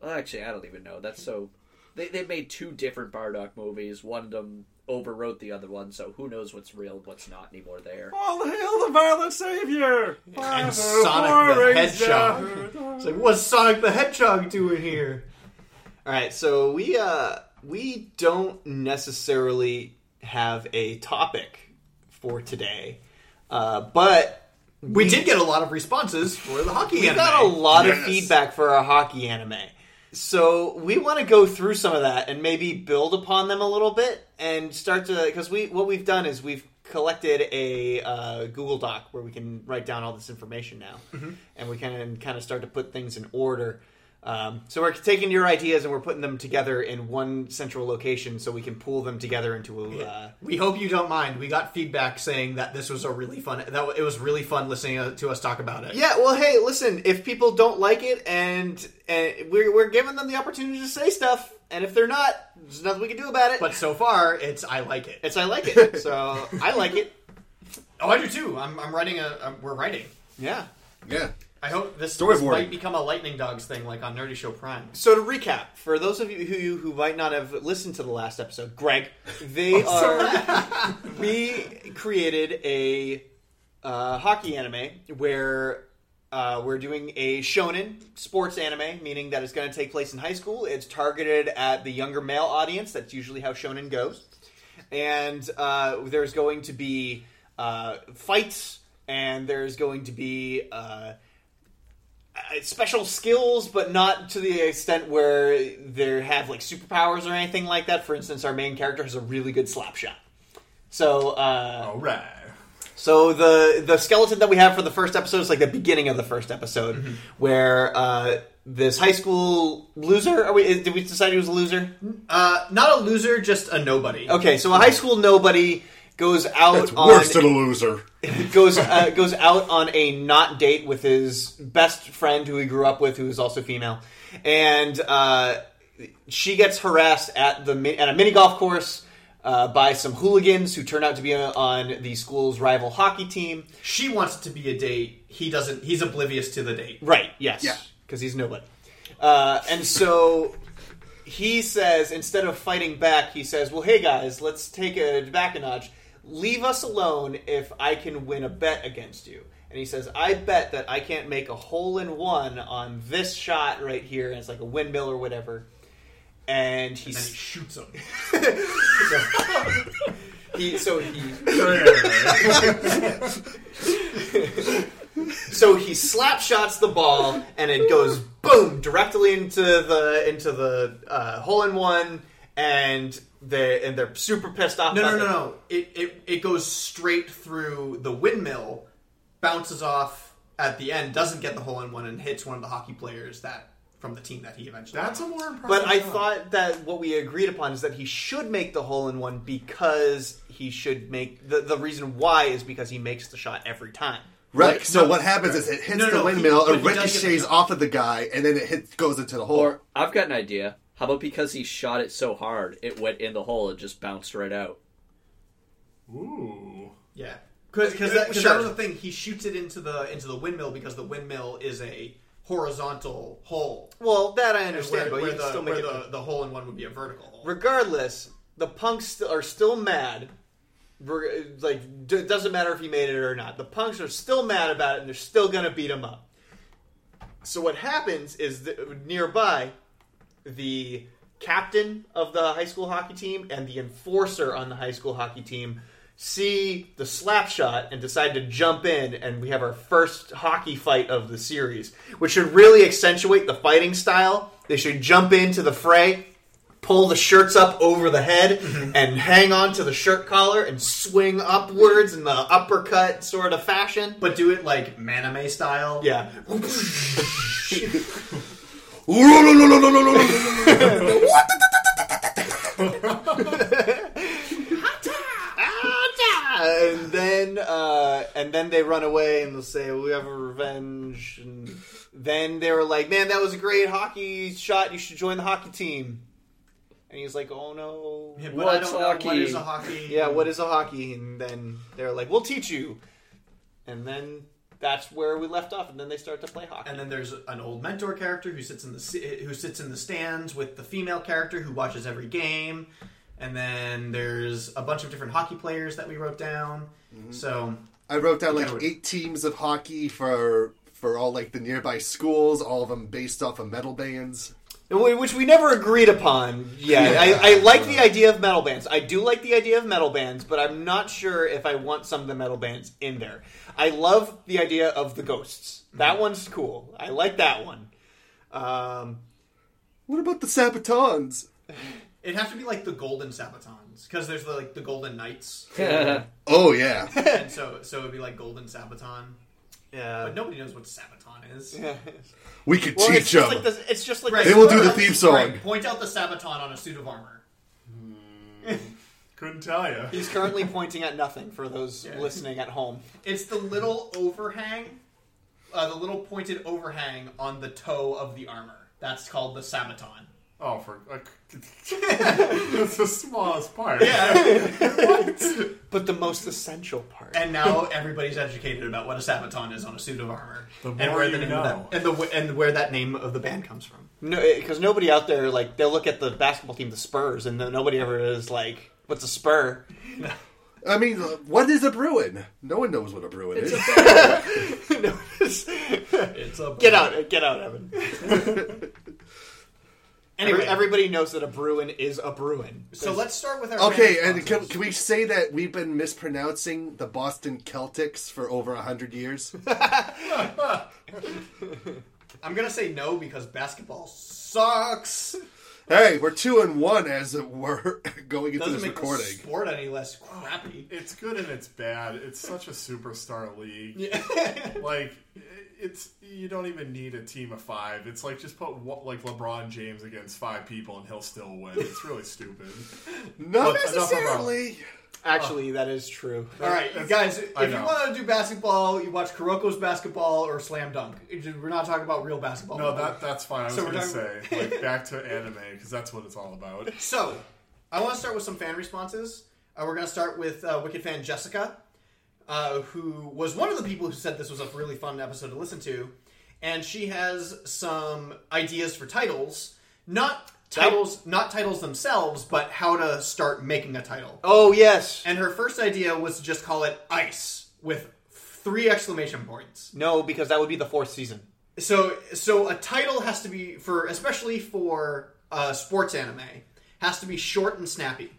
Well, actually, I don't even know. That's so. They they made two different Bardock movies. One of them overwrote the other one, so who knows what's real, and what's not anymore there. All hail the violent savior! And Sonic the Hedgehog. It's like, what's Sonic the Hedgehog doing here? All right, so we uh we don't necessarily have a topic for today, uh, but We did get a lot of responses for the hockey we anime. got a lot of feedback for our hockey anime. So we want to go through some of that and maybe build upon them a little bit and start to because we what we've done is we've collected a uh, Google Doc where we can write down all this information now, and we can kind of start to put things in order. Um, so we're taking your ideas and we're putting them together in one central location so we can pull them together into a. Uh, We hope you don't mind. We got feedback saying that this was a really fun. That it was really fun listening to us talk about it. Yeah, well, hey, listen. If people don't like it, and and we're we're giving them the opportunity to say stuff, and if they're not, there's nothing we can do about it. But so far, it's I like it. it's I like it, so I like it. Oh, I do too. I'm, I'm writing a. Um, we're writing. Yeah. Yeah. I hope this, this Storyboarding. might become a Lightning Dogs thing, like on Nerdy Show Prime. So to recap, for those of you who who might not have listened to the last episode, Greg, they are we created a uh, hockey anime where uh, we're doing a shonen sports anime, meaning that it's going to take place in high school. It's targeted at the younger male audience. That's usually how shonen goes. And uh, there's going to be uh, fights, and there's going to be uh, special skills, but not to the extent where they have like superpowers or anything like that. For instance, our main character has a really good slap shot. So, uh, All right. so the the skeleton that we have for the first episode is like the beginning of the first episode, where uh, this high school loser. Are we? Did we decide he was a loser? Uh, not a loser, just a nobody. Okay, so a high school nobody goes out That's on worse than a loser. goes uh, goes out on a not date with his best friend who he grew up with, who is also female, and uh, she gets harassed at the at a mini golf course uh, by some hooligans who turn out to be on the school's rival hockey team. She wants to be a date. He doesn't. He's oblivious to the date. Right. Yes. Yeah. Because he's nobody. Uh, and so he says, instead of fighting back, he says, "Well, hey guys, let's take it back a notch. Leave us alone if I can win a bet against you." And he says, "I bet that I can't make a hole in one on this shot right here, and it's like a windmill or whatever." And he And then he shoots him. he so he so he slap shots the ball and it goes boom directly into the into the uh, hole in one and they and they're super pissed off. No, about no, no, it. no. It, it it goes straight through the windmill, bounces off at the end, doesn't get the hole in one, and hits one of the hockey players that from the team that he eventually. That's a more impressive. But I shot. thought that what we agreed upon is that he should make the hole in one because he should make the the reason why is because he makes the shot every time. Right. Like, so no- what happens is it hits No, no, the no, he- windmill, it he does get the ricochets off of the guy, and then it hits, goes into the hole. Or I've got an idea. How about because he shot it so hard, it went in the hole and just bounced right out? Ooh. Yeah, because that, 'cause sure. that was the thing. He shoots it into the into the windmill because the windmill is a horizontal hole. Well, that I understand, where, but where you the, still make where it. the, the hole in one would be a vertical hole. regardless, the punks st- are still mad. Reg- Like, d- it doesn't matter if he made it or not. The punks are still mad about it, and they're still gonna beat him up. So what happens is that nearby, the captain of the high school hockey team and the enforcer on the high school hockey team see the slap shot and decide to jump in and we have our first hockey fight of the series which should really accentuate the fighting style. They should jump into the fray pull the shirts up over the head mm-hmm. and hang on to the shirt collar and swing upwards in the uppercut sort of fashion. But do it like maname style. yeah and then uh, and then they run away and they'll say we have a revenge. And then they were like man that was a great hockey shot. You should join the hockey team. And he's like oh no. Yeah, but I What's don't know what hockey? is a hockey. yeah what is a hockey? And then they're like we'll teach you. And then that's where we left off and then they start to play hockey And then there's an old mentor character who sits in the who sits in the stands with the female character who watches every game. And then there's a bunch of different hockey players that we wrote down. Mm-hmm. So I wrote down like Yeah, eight teams of hockey for for all like the nearby schools, all of them based off of metal bands. Which we never agreed upon. Yeah, I, I like the idea of metal bands. I do like the idea of metal bands, but I'm not sure if I want some of the metal bands in there. I love the idea of the ghosts. That one's cool. I like that one. Um, What about the Sabatons? it has to be like the Golden Sabatons because there's the, like the Golden Knights, Oh yeah, and so so it'd be like Golden Sabaton. Yeah. But nobody knows what Sabaton is. we could Well, it's teach just them. like this. It's just like Right. They will do the theme song. Right, Point out the Sabaton on a suit of armor. Couldn't tell you. He's currently pointing at nothing for those listening at home. It's the little overhang, uh, the little pointed overhang on the toe of the armor. That's called the Sabaton. Oh, for like, it's the smallest part. Yeah. But the most essential part. And now everybody's educated about what a sabaton is on a suit of armor, The and more where you the name know. of that, and the and where that name of the band comes from. No, because nobody out there like they'll look at the basketball team, the Spurs, and then nobody ever is like, "What's a Spur?" I mean, uh, what is a Bruin? No one knows what a Bruin is. No, it's- It's a get out, get out, Evan. Anyway, Every- everybody knows that a Bruin is a Bruin. so let's start with our Okay, band and can, sponsors. can we say that we've been mispronouncing the Boston Celtics for over a hundred years? I'm gonna say no because basketball sucks. Hey, we're two and one as it were going into Doesn't this make the recording. sport any less crappy. It's good and it's bad. It's such a superstar league. like it's you don't even need a team of five. It's like just put what, like LeBron James against five people and he'll still win. It's really stupid. Not But enough about- necessarily. Actually, that is true. All right, you guys. If I you know. want to do basketball, you watch Kuroko's basketball or Slam Dunk. We're not talking about real basketball. No, that that's fine. I was So we're gonna say talking- like back to anime because that's what it's all about. So, I want to start with some fan responses. Uh, we're going to start with uh, Wicked fan Jessica, uh, who was one of the people who said this was a really fun episode to listen to, and she has some ideas for titles, not titles, not titles themselves, but how to start making a title. Oh yes. And her first idea was to just call it Ice with three exclamation points. No, because that would be the fourth season. So, so a title has to be for, especially for uh, sports anime, has to be short and snappy.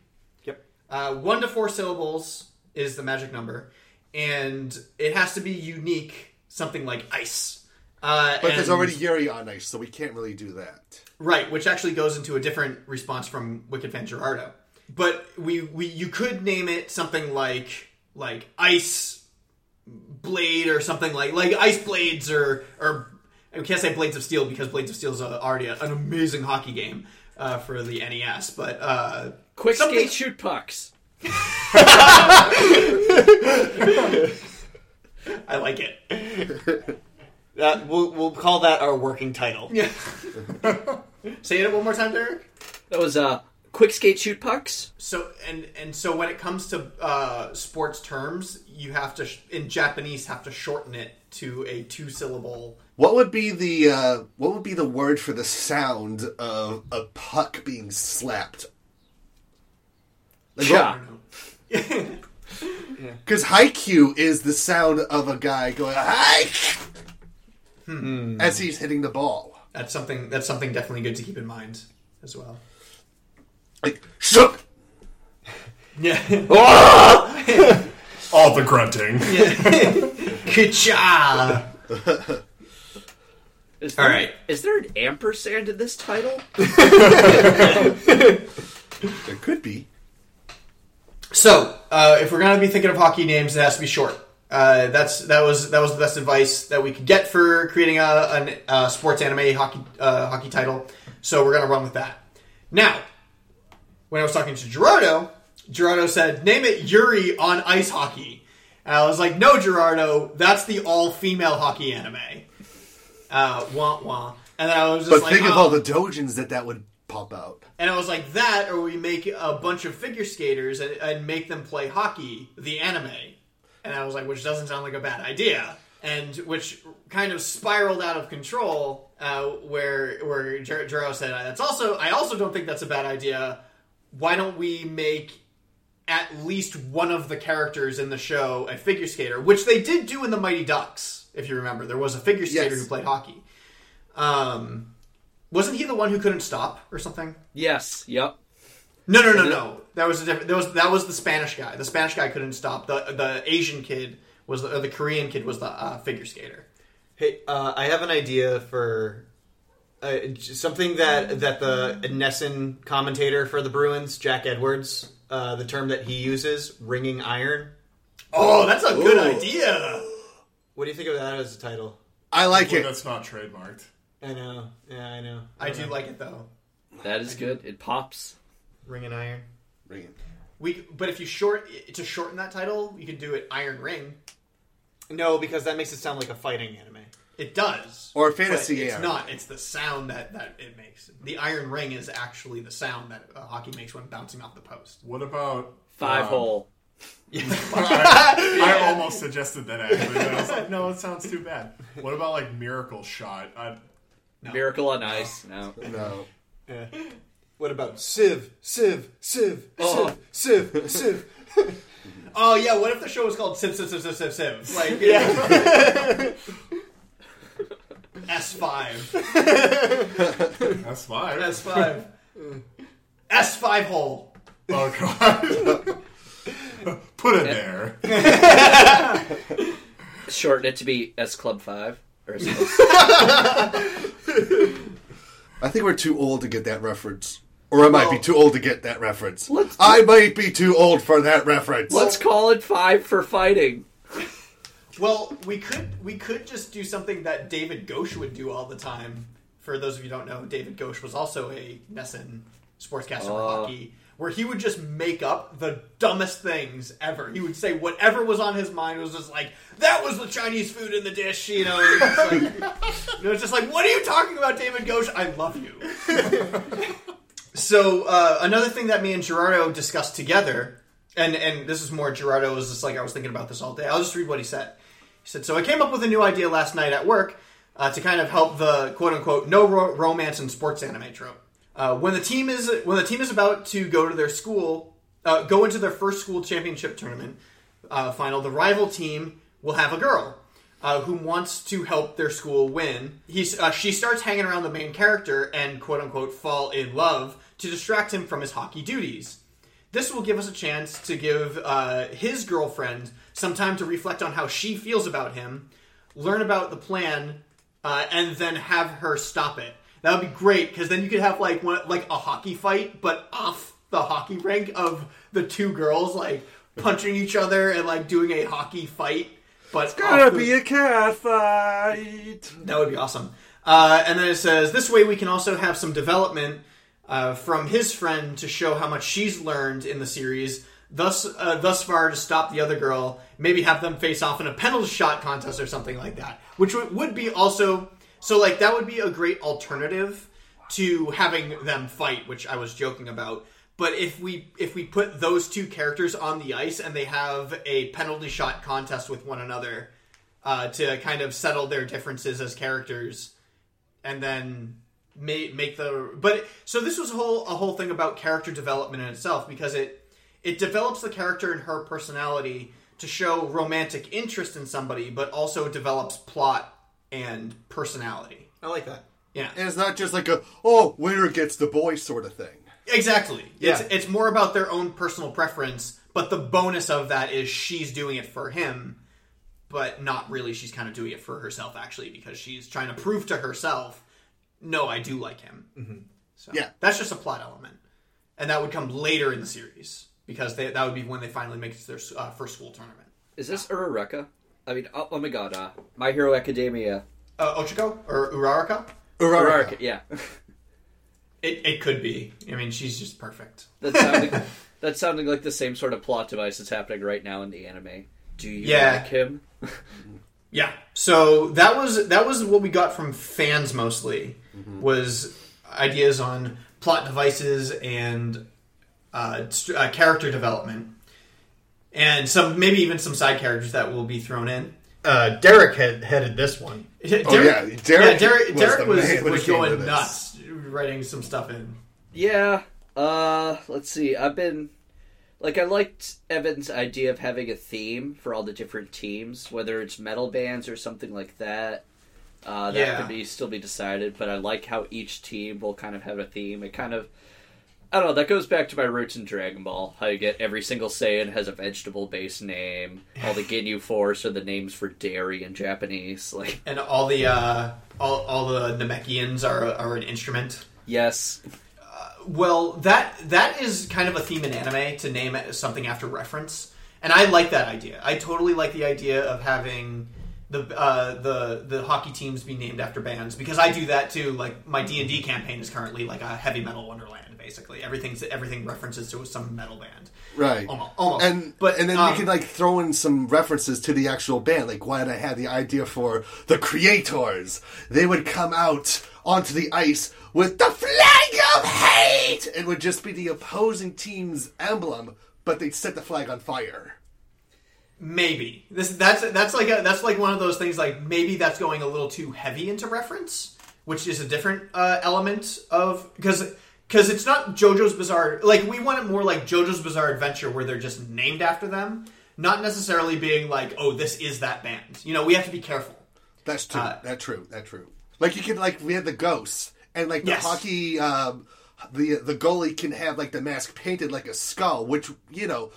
Yep. Uh, one to four syllables is the magic number, and it has to be unique, something like ice. Uh, But there's already Yuri on ice, so we can't really do that. Right, which actually goes into a different response from Wicked Fan Gerardo. But we, we, you could name it something like like ice blade or something like like ice blades or or I can't say Blades of Steel because Blades of Steel is a, already a, an amazing hockey game uh, for the NES. But uh, Quick something- skate shoot pucks. I like it. That we'll, we'll call that our working title. Yeah. Say it one more time, Derek. That was uh, quick skate shoot pucks. So and and so when it comes to uh, sports terms, you have to sh- in Japanese have to shorten it to a two syllable. What would be the uh, what would be the word for the sound of a puck being slapped? Like, Cha. Because Haikyu is the sound of a guy going hike as he's hitting the ball. That's something. That's something definitely good to keep in mind as well. Like shook. Yeah. All the grunting. Ka-cha! Is there, right. Is there an ampersand in this title? There could be. So, uh, if we're gonna be thinking of hockey names, it has to be short. Uh, that's that was that was the best advice that we could get for creating a, an uh, sports anime hockey uh, hockey title. So we're gonna run with that. Now, when I was talking to Gerardo, Gerardo said, "Name it Yuri on ice hockey." And I was like, "No, Gerardo, that's the all female hockey anime." Uh, wah wah. And then I was just But like, think of "Oh." all the dojins that that would pop out. And I was like, that, or we make a bunch of figure skaters and, and make them play hockey, the anime. And I was like, which doesn't sound like a bad idea. And which kind of spiraled out of control, uh, where where Jer- Jero said, "That's also I also don't think that's a bad idea. Why don't we make at least one of the characters in the show a figure skater, which they did do in the Mighty Ducks, if you remember. There was a figure skater Yes. who played hockey. Um, wasn't he the one who couldn't stop or something? Yes. Yep. No, no, no, no. That was a different. That was that was the Spanish guy. The Spanish guy couldn't stop. The the Asian kid was the, or the Korean kid was the uh, figure skater. Hey, uh, I have an idea for uh, something that that the NESN commentator for the Bruins, Jack Edwards, uh, the term that he uses, "ringing iron." Oh, that's a good idea. What do you think of that as a title? I like Hopefully it. that's not trademarked. I know. Yeah, I know. I do like it though. That is good. It pops. Ringing iron. Ring it. We but if you short to shorten that title, you could do it Iron Ring. No, because that makes it sound like a fighting anime. It does. Or but fantasy It's AR. not. It's the sound that, that it makes. The Iron Ring is actually the sound that uh, hockey makes when bouncing off the post. What about Five um, hole. I, I almost suggested that actually. But I was like, no, it sounds too bad. What about like Miracle Shot? I, Miracle on Ice. No. No. Yeah. What about Civ, Civ, Civ, Oh. Civ, Civ, Civ? Oh yeah, what if the show was called Civ Civ Civ Civ Civ Civ? Like Yeah. S five. that's fine. S five. S five hole. Oh god. Put it there. Shorten it to be S Club 5. Or S I think we're too old to get that reference. Or I might be too old to get that reference. Let's- I might be too old for that reference. Let's call it 5 for fighting. Well, we could we could just do something that David Ghosh would do all the time. For those of you who don't know, David Ghosh was also a NESN sportscaster for Oh. hockey, where he would just make up the dumbest things ever. He would say whatever was on his mind was just like, "That was the Chinese food in the dish," you know. and It's like, you know, just like, "What are you talking about, David Ghosh? I love you." So uh, another thing that me and Gerardo discussed together, and and this is more Gerardo was just like I was thinking about this all day. I'll just read what he said. He said, "So I came up with a new idea last night at work uh, to kind of help the quote unquote no ro- romance in sports anime trope. Uh, when the team is when the team is about to go to their school, uh, go into their first school championship tournament uh, final, the rival team will have a girl." Uh, who wants to help their school win? He's, uh, she starts hanging around the main character and quote unquote fall in love to distract him from his hockey duties. This will give us a chance to give uh, his girlfriend some time to reflect on how she feels about him, learn about the plan, uh, and then have her stop it. That would be great because then you could have like one, like a hockey fight, but off the hockey rink of the two girls like punching each other and like doing a hockey fight. But it's Gotta be a cat fight. that would be awesome. Uh, and then it says this way we can also have some development uh, from his friend to show how much she's learned in the series. Thus, uh, thus far to stop the other girl. Maybe have them face off in a penalty shot contest or something like that, which would, would be also so like that would be a great alternative to having them fight, which I was joking about. But if we if we put those two characters on the ice and they have a penalty shot contest with one another uh, to kind of settle their differences as characters, and then make make the but so this was a whole a whole thing about character development in itself because it it develops the character and her personality to show romantic interest in somebody, but also develops plot and personality. I like that. Yeah. And it's not just like a, oh, winner gets the boy sort of thing. Exactly. Yeah. It's it's more about their own personal preference, but the bonus of that is she's doing it for him, but not really. She's kind of doing it for herself actually because she's trying to prove to herself, no, I do like him. Mm-hmm. So Yeah. that's just a plot element, and that would come later in the series because they, that would be when they finally make it to their uh, first school tournament. Is this Uraraka? I mean, oh, oh my god, uh, My Hero Academia. Uh, Ochiko or Uraraka? Uraraka, yeah. It it could be. I mean, she's just perfect. That's sounding, that's sounding like the same sort of plot device that's happening right now in the anime. Do you Yeah. like him? Yeah. So that was that was what we got from fans mostly was ideas on plot devices and uh, st- uh, character development, and some maybe even some side characters that will be thrown in. Uh, Derek had headed this one. Derek, Oh, yeah, Derek yeah, Derek, was Derek the was, man when was it came to going this. nuts writing some stuff in. Yeah. Uh, let's see. I've been like I liked Evan's idea of having a theme for all the different teams, whether it's metal bands or something like that. Uh, that Yeah. could be still be decided, but I like how each team will kind of have a theme. It kind of I don't know. That goes back to my roots in Dragon Ball. How you get every single Saiyan has a vegetable-based name. All the Ginyu Force are the names for dairy in Japanese. Like, And all the uh, all, all the Namekians are are an instrument. yes, Well, that that is kind of a theme in anime to name it something after reference, and I like that idea. I totally like the idea of having the uh, the the hockey teams be named after bands because I do that too. Like my D and D campaign is currently like a heavy metal wonderland. Basically, everything's everything references to some metal band. Right. Almost, almost. And but and then um, you can like throw in some references to the actual band. Like when I had the idea for the Kreators, they would come out onto the ice with the flag of hate. It would just be the opposing team's emblem but they'd set the flag on fire. Maybe this that's that's like a, that's like one of those things. Like maybe that's going a little too heavy into reference, which is a different uh, element of because because it's not JoJo's Bizarre. Like we want it more like JoJo's Bizarre Adventure, where they're just named after them, not necessarily being like, oh, this is that band. You know, we have to be careful. That's true. Uh, that's true. That's true. Like you can like we had the ghosts and like the Yes. hockey. Um, the the goalie can have like the mask painted like a skull, which you know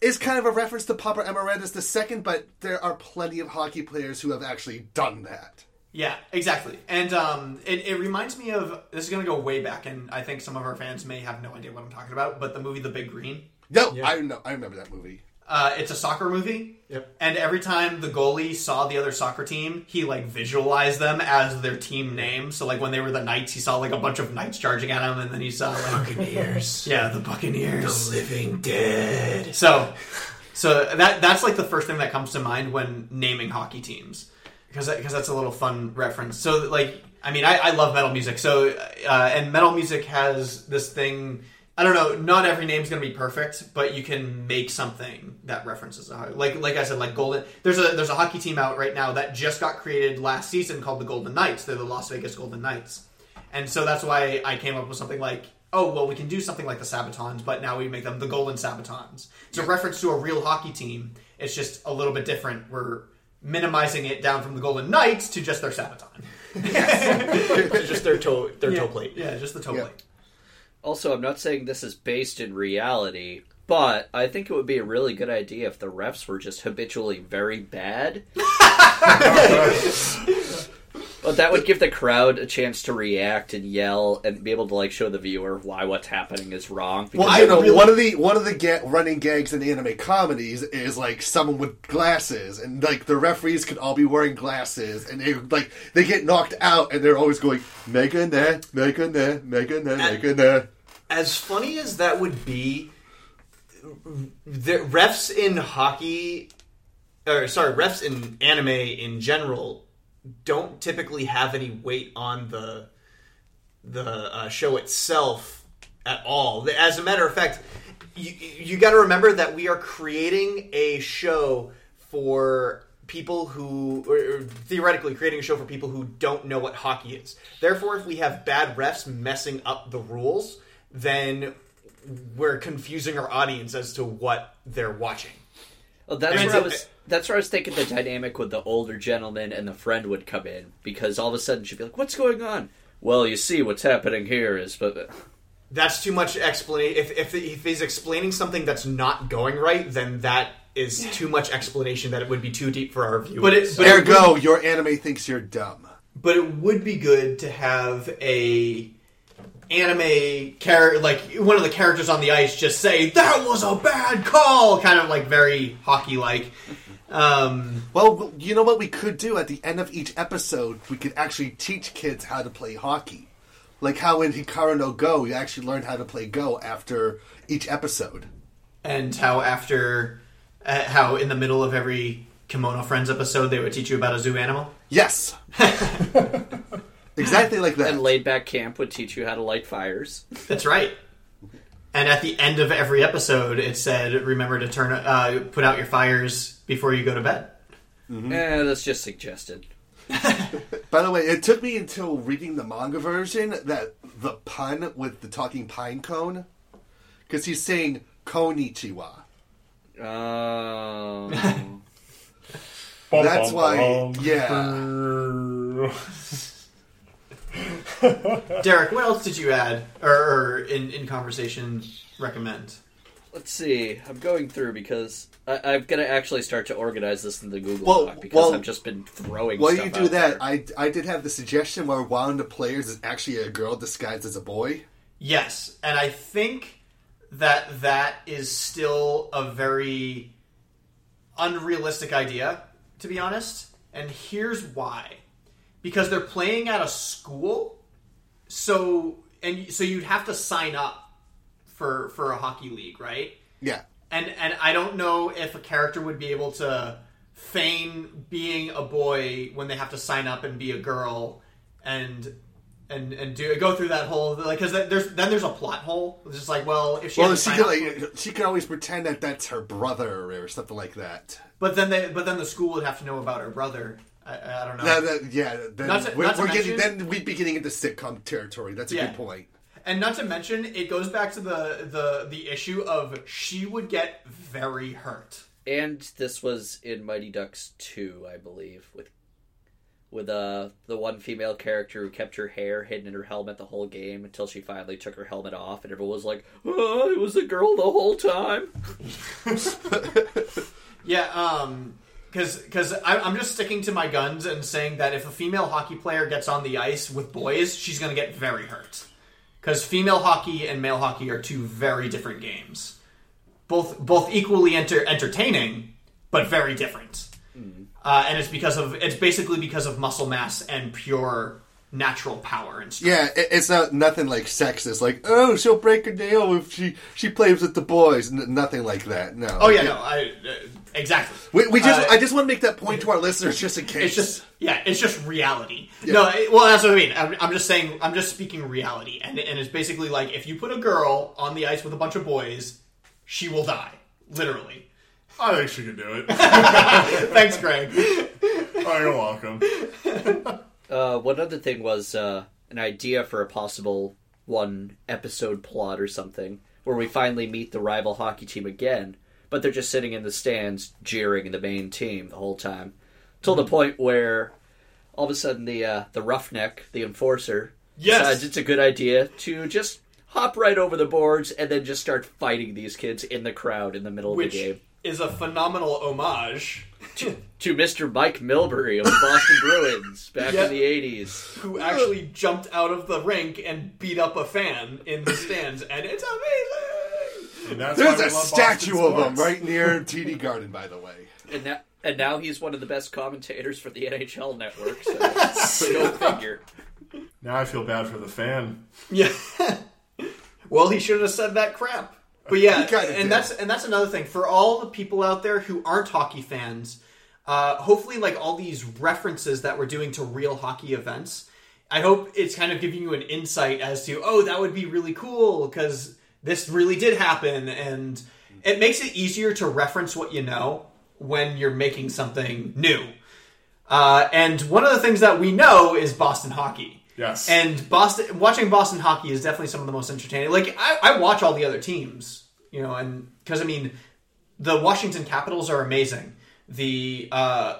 is kind of a reference to Papa Emeritus II. But there are plenty of hockey players who have actually done that. Yeah, exactly. And um, it, it reminds me of this is going to go way back, and I think some of our fans may have no idea what I'm talking about. But the movie The Big Green. No, I know. I remember that movie. Uh, it's a soccer movie. Yep. And every time the goalie saw the other soccer team, he like visualized them as their team name. So like when they were the Knights, he saw like a bunch of Knights charging at him, and then he saw like Buccaneers. yeah, the Buccaneers. The Living dead. So, so that that's like the first thing that comes to mind when naming hockey teams, because because that's a little fun reference. So like, I mean, I, I love metal music. So uh, and metal music has this thing. I don't know. Not every name's gonna be perfect, but you can make something that references a like like I said, like Golden. There's a there's a hockey team out right now that just got created last season called the Golden Knights. They're the Las Vegas Golden Knights, and so that's why I came up with something like oh well we can do something like the sabatons but now we make them the golden sabatons it's a reference to a real hockey team it's just a little bit different we're minimizing it down from the golden knights to just their sabaton just their toe, their yeah, toe plate. yeah just the toe Yeah. plate Also, I'm not saying this is based in reality, but I think it would be a really good idea if the refs were just habitually very bad. but that would give the crowd a chance to react and yell and be able to like show the viewer why what's happening is wrong. Well, I know, really- one of the one of the ga- running gags in anime comedies is like someone with glasses, and like the referees could all be wearing glasses, and they like they get knocked out, and they're always going mega ne, mega ne, mega ne, mega ne. As funny as that would be, the refs in hockey, or sorry, refs in anime in general, don't typically have any weight on the the uh, show itself at all. As a matter of fact, you, you got to remember that we are creating a show for people who, or, or theoretically creating a show for people who don't know what hockey is. Therefore, if we have bad refs messing up the rules, then we're confusing our audience as to what they're watching. Well, that's where I was. That's where I was thinking the dynamic with the older gentleman and the friend would come in because all of a sudden she'd be like, "What's going on?" Well, you see, what's happening here is, but That's too much explanation. If, if if he's explaining something that's not going right, then that is too much explanation. That it would be too deep for our viewers. but it but There it would- Your anime thinks you're dumb. but it would be good to have a anime character like one of the characters on the ice just say that was a bad call kind of like very hockey like um Well, you know what we could do at the end of each episode? We could actually teach kids how to play hockey. Like how in Hikaru no Go, you actually learn how to play Go after each episode. and how after uh, how in the middle of every Kemono Friends episode they would teach you about a zoo animal Yes. exactly like that. and laid back camp would teach you how to light fires. that's right and at the end of every episode it said remember to turn uh, put out your fires before you go to bed Eh, that's just suggested. By the way, it took me until reading the manga version that the pun with the talking pine cone, because he's saying "Konichiwa." Um, That's why, yeah. derek what else did you add or, or in, in conversation recommend let's see. I'm going through because I, I'm going to actually start to organize this in the Google Well- Doc because well- I've just been throwing. While stuff you do out that, there. I I did have the suggestion where one of the players is actually a girl disguised as a boy. Yes, and I think that that is still a very unrealistic idea, to be honest. And here's why: because they're playing at a school, so and so you'd have to sign up for for a hockey league, right? Yeah. and and I don't know if a character would be able to feign being a boy when they have to sign up and be a girl, and and and do go through that whole like because there's then there's a plot hole. It's just like well if she well, has she could like she could always pretend that that's her brother or something like that. but then they but then the school would have to know about her brother. I, I don't know. That- that- yeah, then Not to- we're, not to we're getting mention- then we'd be getting into sitcom territory. That's a Yeah. good point. And not to mention, it goes back to the the the issue of she would get very hurt. And this was in Mighty Ducks 2, I believe, with with uh the one female character who kept her hair hidden in her helmet the whole game until she finally took her helmet off and everyone was like, "Oh, it was a girl the whole time." Yeah, um, because because I'm just sticking to my guns and saying that if a female hockey player gets on the ice with boys, she's going to get very hurt. Because female hockey and male hockey are two very different games, both both equally enter- entertaining, but very different. Uh, and it's because of it's basically because of muscle mass and pure natural power and strength. Yeah, it, it's not nothing like sexist. Like, oh, she'll break her nail if she she plays with the boys. N- nothing like that. No. Oh yeah, no, I uh, exactly. We, we just Uh, I just want to make that point to our listeners, just in case. It's just yeah, it's just reality. Yeah. No, it- well that's what I mean. I'm, I'm just saying. I'm just speaking reality, and and it's basically like if you put a girl on the ice with a bunch of boys, she will die, literally. I think she can do it. Thanks, Greg. oh, you're welcome. Uh, one other thing was uh, an idea for a possible one episode plot or something where we finally meet the rival hockey team again, but they're just sitting in the stands jeering the main team the whole time, till the point where all of a sudden the uh, the roughneck, the enforcer, Yes! decides it's a good idea to just hop right over the boards and then just start fighting these kids in the crowd in the middle of the game. is a phenomenal homage To Mr. Mike Milbury of the Boston Bruins back Yeah. in the 80s. who actually jumped out of the rink and beat up a fan in the stands, and it's amazing. And that's There's why a statue of him right near TD Garden, by the way. And now, and now he's one of the best commentators for the NHL network. So go figure. Now I feel bad for the fan. Yeah. well, he should have said that crap. But yeah, and did. that's and that's another thing for all the people out there who aren't hockey fans. Uh, hopefully, like all these references that we're doing to real hockey events, I hope it's kind of giving you an insight as to oh, that would be really cool because this really did happen, and it makes it easier to reference what you know when you're making something new. Uh, and one of the things that we know is Boston hockey. Yes. And Boston, watching Boston hockey is definitely some of the most entertaining. Like I, I watch all the other teams, you know, and because I mean, the Washington Capitals are amazing. The uh,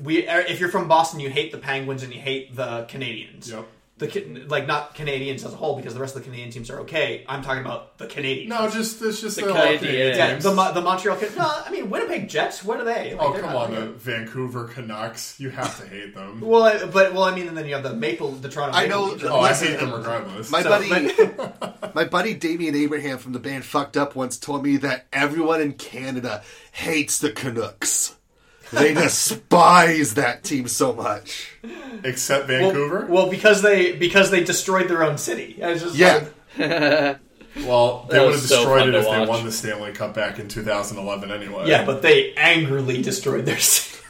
we if you're from Boston, you hate the Penguins and you hate the Canadians. Yep. The like not Canadians as a whole because the rest of the Canadian teams are okay. I'm talking about the Canadians. No, just it's just The the, Canadiens. Canadian yeah, teams. the, Mo- the Montreal. Can- no, I mean Winnipeg Jets. What are they? Like, Oh come not- on, the Vancouver Canucks. You have to hate them. Well, I, but well, I mean, and then you have the Maple, the Toronto. I know- Leafs. Oh, I hate them regardless. My So, buddy, my buddy Damien Abraham from the band Fucked Up once told me that everyone in Canada hates the Canucks. They despise that team so much. Except Vancouver. Well, because they because they destroyed their own city. I was just Yeah. like- Well, they That would was have so destroyed fun it to if they watch. won the Stanley Cup back in 2011 anyway. yeah, but they angrily destroyed their city.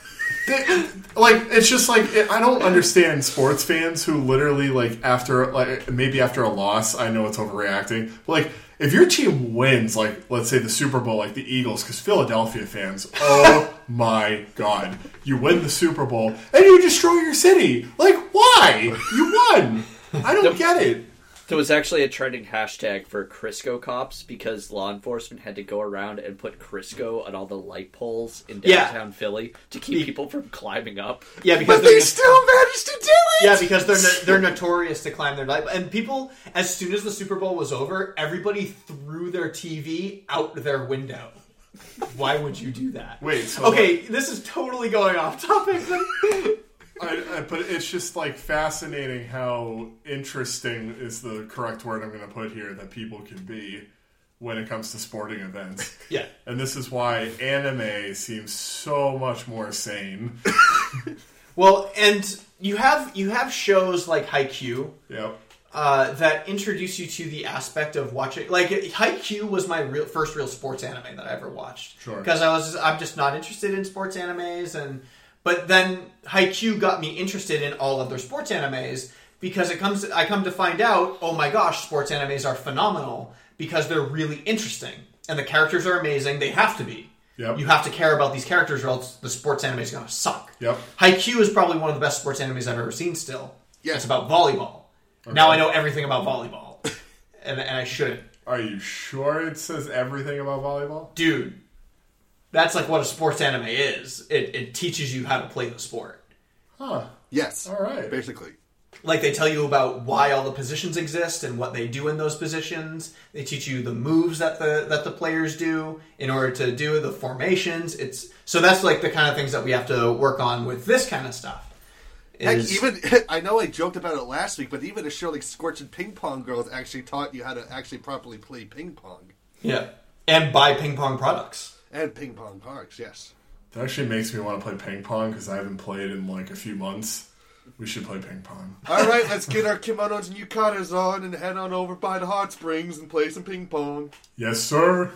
They- like it's just like I don't understand sports fans who literally like after like maybe after a loss I know it's overreacting but like if your team wins like let's say the Super Bowl like the Eagles because Philadelphia fans oh my god you win the Super Bowl and you destroy your city like why you won I don't get it There was actually a trending hashtag for Crisco cops because law enforcement had to go around and put Crisco on all the light poles in Yeah. downtown Philly to keep people from climbing up. Yeah, because But they're they still managed to do it. yeah because they're no- they're notorious to climb their light. And people, as soon as the Super Bowl was over, everybody threw their TV out their window. Why would you do that? Wait, so Okay, this is totally going off topic. I, I, but it's just like fascinating how interesting is the correct word I'm going to put here that people can be when it comes to sporting events. yeah. And this is why anime seems so much more sane. Well, and you have you have shows like Haikyu Yep. Uh, that introduce you to the aspect of watching. Like Haikyu was my real, first real sports anime that I ever watched. Sure. Because I was I'm just not interested in sports animes, and but then Haikyu got me interested in all other sports animes because it comes. I come to find out, oh my gosh, sports animes are phenomenal because they're really interesting and the characters are amazing. They have to be. Yep. You have to care about these characters, or else the sports anime is going to suck. Yep. Haikyu is probably one of the best sports animes I've ever seen. Still, Yeah. it's about volleyball. Now I know everything about volleyball, and, and I shouldn't, Are you sure it says everything about volleyball? dude. That's like what a sports anime is. It, it teaches you how to play the sport. Huh. Yes. All right. Basically. Like they tell you about why all the positions exist and what they do in those positions. They teach you the moves that the that the players do in order to do the formations. It's so that's like the kind of things that we have to work on with this kind of stuff. Heck, is- even I know I joked about it last week, but even a show like Scorching Ping Pong Girls actually taught you how to actually properly play ping pong yeah, and buy ping pong products. and ping pong parks. Yes. That actually makes me want to play ping pong because I haven't played in like a few months. We should play ping pong. All right, let's get our kimonos and yukatas on and head on over by the hot springs and play some ping pong. Yes, sir.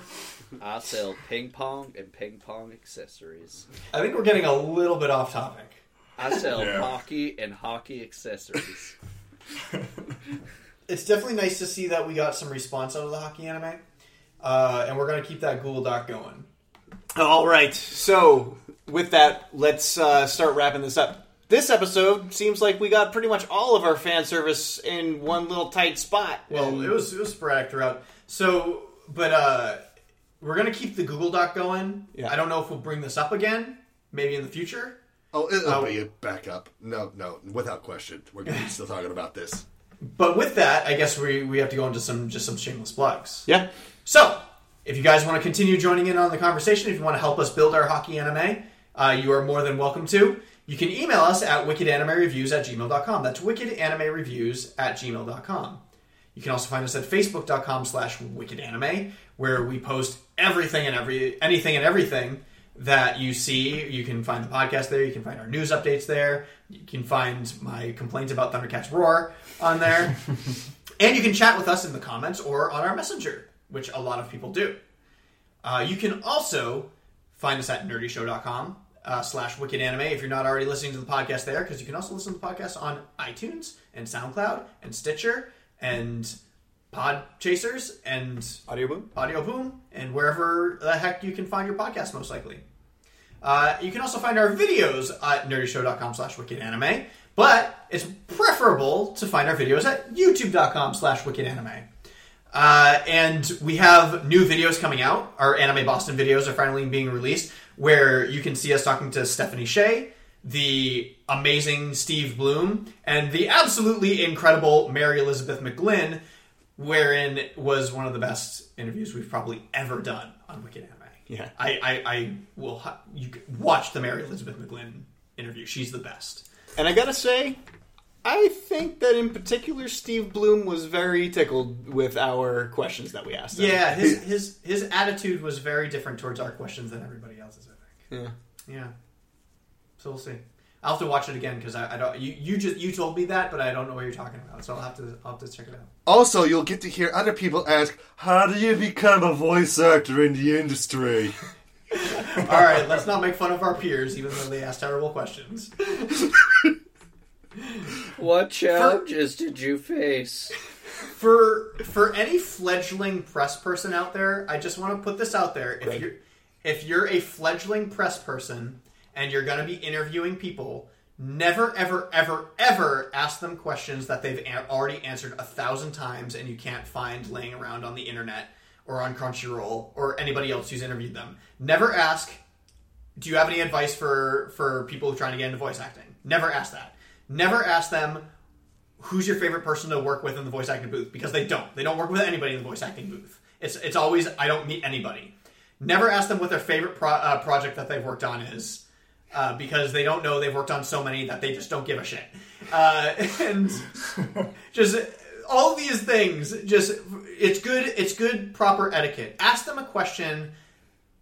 I sell ping pong and ping pong accessories. I think we're getting a little bit off topic. I sell Yeah. hockey and hockey accessories. It's definitely nice to see that we got some response out of the hockey anime, uh, and we're gonna keep that Google Doc going. All right. So with that, let's uh, start wrapping this up. This episode seems like we got pretty much all of our fan service in one little tight spot. Well, And- it was it was sporadic throughout. So, but uh, we're gonna keep the Google Doc going. Yeah. I don't know if we'll bring this up again, maybe in the future. Oh, it'll Oh. be a backup. No, no, without question. We're going to be still talking about this. But with that, I guess we we have to go into some just some shameless plugs. yeah. So, if you guys want to continue joining in on the conversation, if you want to help us build our hockey anime, uh, you are more than welcome to. You can email us at wickedanimereviews at gmail.com. That's wickedanimereviews at gmail.com. You can also find us at facebook.com slash wickedanime, where we post everything and every anything and everything that you see. You can find the podcast there. You can find our news updates there. You can find my complaints about Thundercats Roar on there. and you can chat with us in the comments or on our messenger, which a lot of people do. Uh, you can also find us at nerdyshow.com uh, slash wicked anime if you're not already listening to the podcast there, because you can also listen to the podcast on iTunes and SoundCloud and Stitcher and Pod Chasers and Audio boom. Audio Boom and wherever the heck you can find your podcast, most likely. Uh, you can also find our videos at nerdyshow.com slash wicked anime, but it's preferable to find our videos at youtube.com slash wicked anime. Uh, and we have new videos coming out. Our Anime Boston videos are finally being released, where you can see us talking to Stephanie Sheh, the amazing Steve Blum, and the absolutely incredible Mary Elizabeth McGlynn, wherein was one of the best interviews we've probably ever done on Wicked Anime. Yeah. I, I, I will ha- you watch the Mary Elizabeth McGlynn interview. She's the best. And I gotta say, I think that in particular, Steve Blum was very tickled with our questions that we asked. him. Yeah, his his his attitude was very different towards our questions than everybody else's. I think. Yeah. Yeah. So we'll see. I'll have to watch it again because I, I don't. You, you just you told me that, but I don't know what you're talking about. So I'll have to I'll have to check it out. Also, you'll get to hear other people ask, How do you become a voice actor in the industry? All right, let's not make fun of our peers, even though they ask terrible questions. What challenges did you face? For for any fledgling press person out there, I just want to put this out there. If you're if you're a fledgling press person and you're going to be interviewing people, never ever ever ever ask them questions that they've already answered a thousand times and you can't find laying around on the internet or on Crunchyroll or anybody else who's interviewed them. Never ask do you have any advice for for people who are trying to get into voice acting? Never ask that. Never ask them who's your favorite person to work with in the voice acting booth because they don't. They don't work with anybody in the voice acting booth. It's it's always I don't meet anybody. Never ask them what their favorite pro, uh, project that they've worked on is. Uh, because they don't know they've worked on so many that they just don't give a shit. Uh, and just all these things, just it's good. It's good proper etiquette. Ask them a question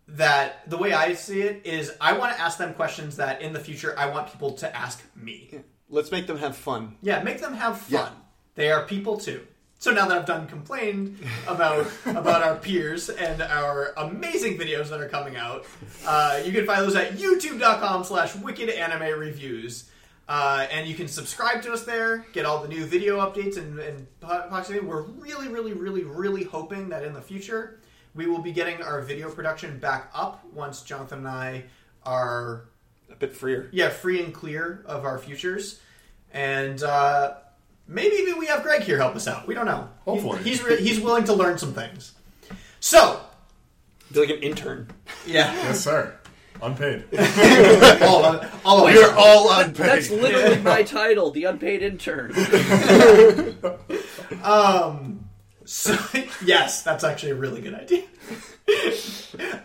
that the way I see it is I want to ask them questions that in the future I want people to ask me. Let's make them have fun. Yeah, make them have fun. They are people too. So now that I've done complained about about our peers and our amazing videos that are coming out, uh, you can find those at youtube.com slash wicked anime reviews. Uh, and you can subscribe to us there, get all the new video updates and, and we're really, really, really, really hoping that in the future we will be getting our video production back up once Jonathan and I are a bit freer. Yeah, free and clear of our futures, and uh, maybe even we have Greg here help us out. We don't know. Hopefully. He- he's re- he's willing to learn some things. So, Be like an intern. yeah, Yes, sir. Unpaid. all of, all of You're all unpaid. That's literally my title, the unpaid intern. Um, so, yes, that's actually a really good idea.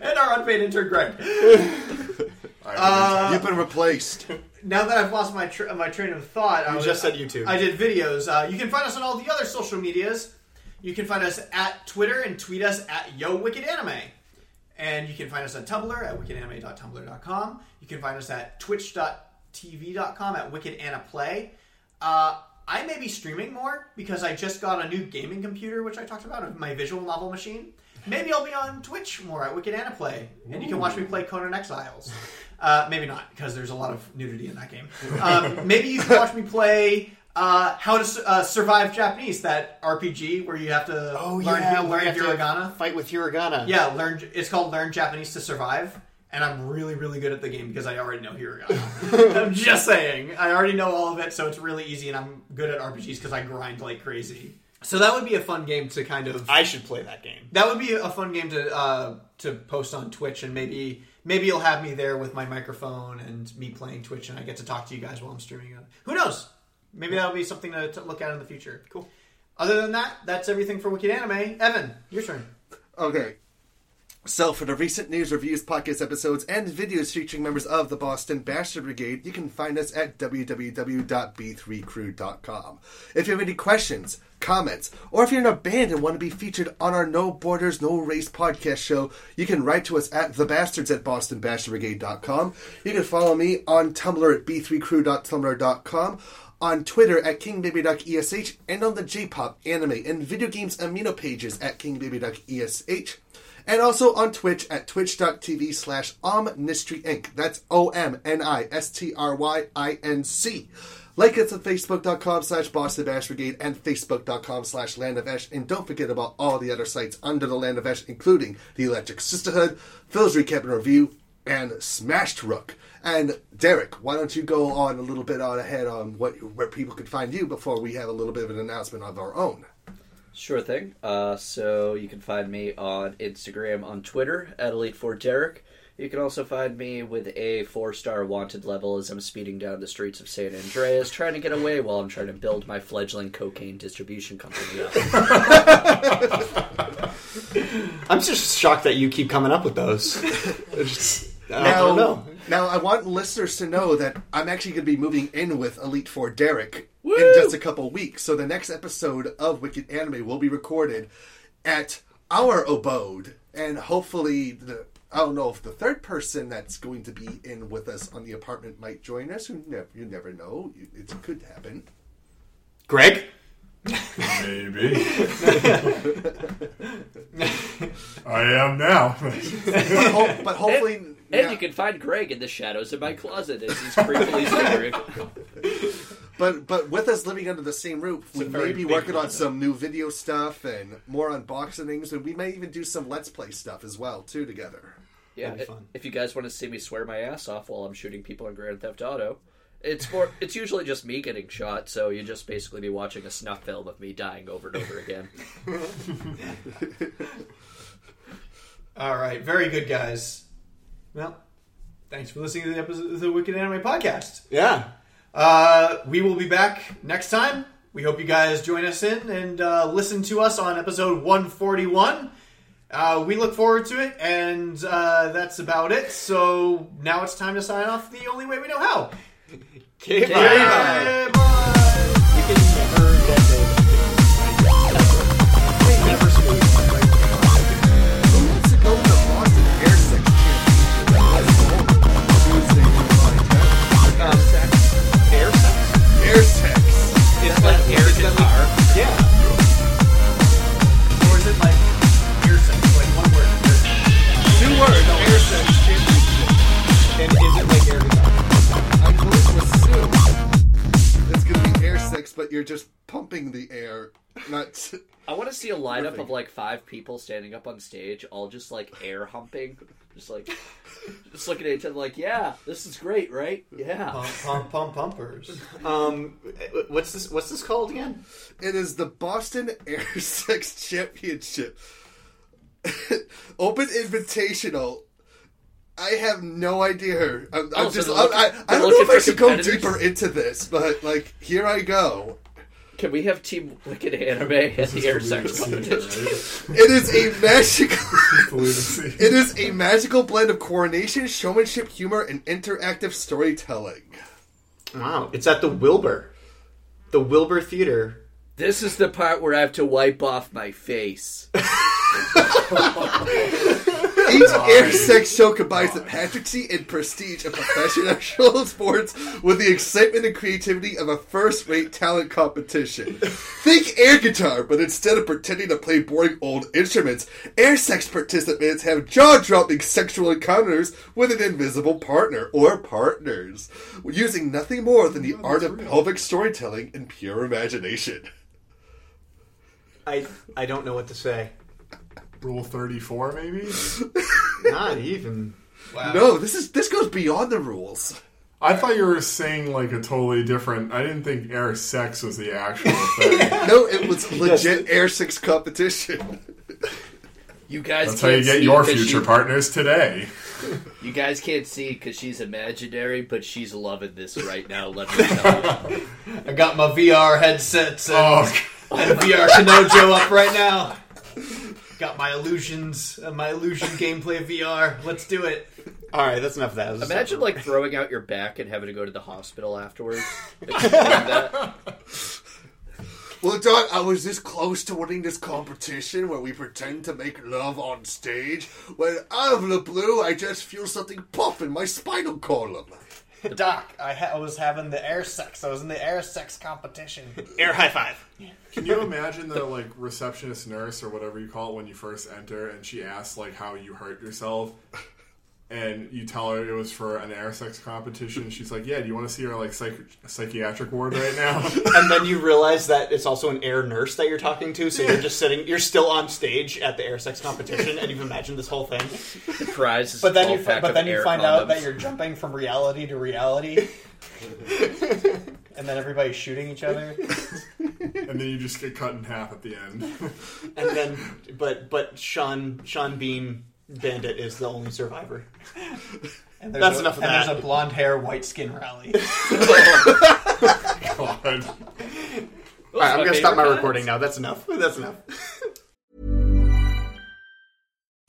and our unpaid intern, Greg. You've been replaced. Now that I've lost my tr- my train of thought, I was- just said YouTube. I did videos. Uh, you can find us on all the other social medias. You can find us at Twitter and tweet us at Yo Wicked Anime. And you can find us on Tumblr at wickedanime.tumblr.com. You can find us at twitch.tv.com at wickedanaplay. Uh, I may be streaming more because I just got a new gaming computer, which I talked about, my visual novel machine. Maybe I'll be on Twitch more at Wicked Anaplay, and you can watch me play Conan Exiles. Uh, maybe not, because there's a lot of nudity in that game. Um, maybe you can watch me play uh, How to uh, Survive Japanese, that RPG where you have to Oh learn, yeah, learn to hiragana. Fight with hiragana. Yeah, learn. It's called Learn Japanese to Survive, and I'm really, really good at the game because I already know hiragana. I'm just saying, I already know all of it, so it's really easy, and I'm good at RPGs because I grind like crazy. So that would be a fun game to kind of. I should play that game. That would be a fun game to uh, to post on Twitch, and maybe maybe you'll have me there with my microphone and me playing Twitch, and I get to talk to you guys while I'm streaming it. Who knows? Maybe that'll be something to, to look at in the future. Cool. Other than that, that's everything for Wicked Anime. Evan, your turn. Okay. So, for the recent news, reviews, podcast episodes, and videos featuring members of the Boston Bastard Brigade, you can find us at www.b3crew.com. If you have any questions, comments, or if you're in a band and want to be featured on our No Borders, No Race podcast show, you can write to us at thebastards at bostonbastardbrigade.com. You can follow me on Tumblr at b3crew.tumblr.com on Twitter at KingBabyDuckESH, and on the J-pop, anime, and video games amino pages at KingBabyDuckESH, and also on Twitch at twitch.tv slash omnistryinc. That's O-M-N-I-S-T-R-Y-I-N-C. Like us at facebook.com slash Boston Bash Brigade and facebook.com slash Land of Esh. And don't forget about all the other sites under the Land of Esh, including the Electric Sisterhood, Phil's Recap and Review, and Smashed Rook. And Derek, why don't you go on a little bit on ahead on what where people could find you before we have a little bit of an announcement of our own. Sure thing. Uh, so you can find me on Instagram, on Twitter at Elite4Derek. You can also find me with a four star wanted level as I'm speeding down the streets of San Andreas, trying to get away while I'm trying to build my fledgling cocaine distribution company up. I'm just shocked that you keep coming up with those. It's just- I Now, don't know. now I want listeners to know that I'm actually going to be moving in with Elite Four Derek Woo! in just a couple weeks. So the next episode of Wicked Anime will be recorded at our abode, and hopefully the. I don't know if the third person that's going to be in with us on the apartment might join us. You never, you never know. It could happen. Greg? Maybe. I am now. But, ho- but hopefully, And yeah. you can find Greg in the shadows of my closet as he's creepily staring. But but with us living under the same roof, we may be working on some new video stuff and more unboxings, and we may even do some let's play stuff as well too together. Yeah, That'd be i- fun. if you guys want to see me swear my ass off while I'm shooting people in Grand Theft Auto, it's more. It's usually just me getting shot, so you just basically be watching a snuff film of me dying over and over again. All right, very good, guys. Well, thanks for listening to the episode of the Wicked Anime Podcast. Yeah. Uh, we will be back next time. We hope you guys join us in and uh, listen to us on episode 141. Uh, we look forward to it, and uh, that's about it. So now it's time to sign off the only way we know how. Okay, Bye. You can never get the- Never they're just pumping the air. Not. I want to see a lineup of like five people standing up on stage, all just like air humping, just like just looking at each other like, "Yeah, this is great, right? Yeah." Pump, pump, pump, pumpers. Um, what's this? What's this called again? It is the Boston Air Sex Championship. Open Invitational. I have no idea. I'm, I'm Oh, just. they're I, I, I don't know if I should go deeper into this, but like, here I go. Can we have Team Wicked Anime at the air sex competition? It is a magical. it is a magical blend of coronation, showmanship, humor, and interactive storytelling. Wow, it's at the Wilbur, the Wilbur Theater. This is the part where I have to wipe off my face. Each air sex show combines the pageantry and prestige of professional sports with the excitement and creativity of a first-rate talent competition. Think air guitar, but instead of pretending to play boring old instruments, air sex participants have jaw-dropping sexual encounters with an invisible partner or partners, using nothing more than the art of pelvic storytelling and pure imagination. I I don't know what to say. Rule thirty-four, maybe. Not even. No, this is this goes beyond the rules. I thought you were saying like a totally different. I didn't think air sex was the actual thing. No, it was legit air sex competition. You guys That's how you get your future she- partners today. You guys can't see because she's imaginary, but she's loving this right now. Let me tell you. I got my VR headsets and, Oh, and VR Kanojo up right now. Got my illusions, uh, my illusion gameplay VR. Let's do it. All right, that's enough of that. Imagine like throwing out your back and having to go to the hospital afterwards. Well, Doc, I was this close to winning this competition where we pretend to make love on stage, when out of the blue, I just feel something pop in my spinal column. Doc, I, ha- I was having the air sex. I was in the air sex competition. air high five. Can you imagine the like receptionist nurse or whatever you call it when you first enter, and she asks like how you hurt yourself, and you tell her it was for an air sex competition. She's like, "Yeah, do you want to see our like psych- psychiatric ward right now?" and then you realize that it's also an air nurse that you're talking to, so you're just sitting, you're still on stage at the air sex competition, and you've imagined this whole thing. The prize is But then you, 12 but then you air find out that you're jumping from reality to reality, and then everybody's shooting each other. and then you just get cut in half at the end. And then, but but Sean Sean Bean Bandit is the only survivor. And there's That's a, enough of and that. There's a blonde hair, white skin rally. God. All right, I'm gonna stop my recording now. That's enough. That's enough.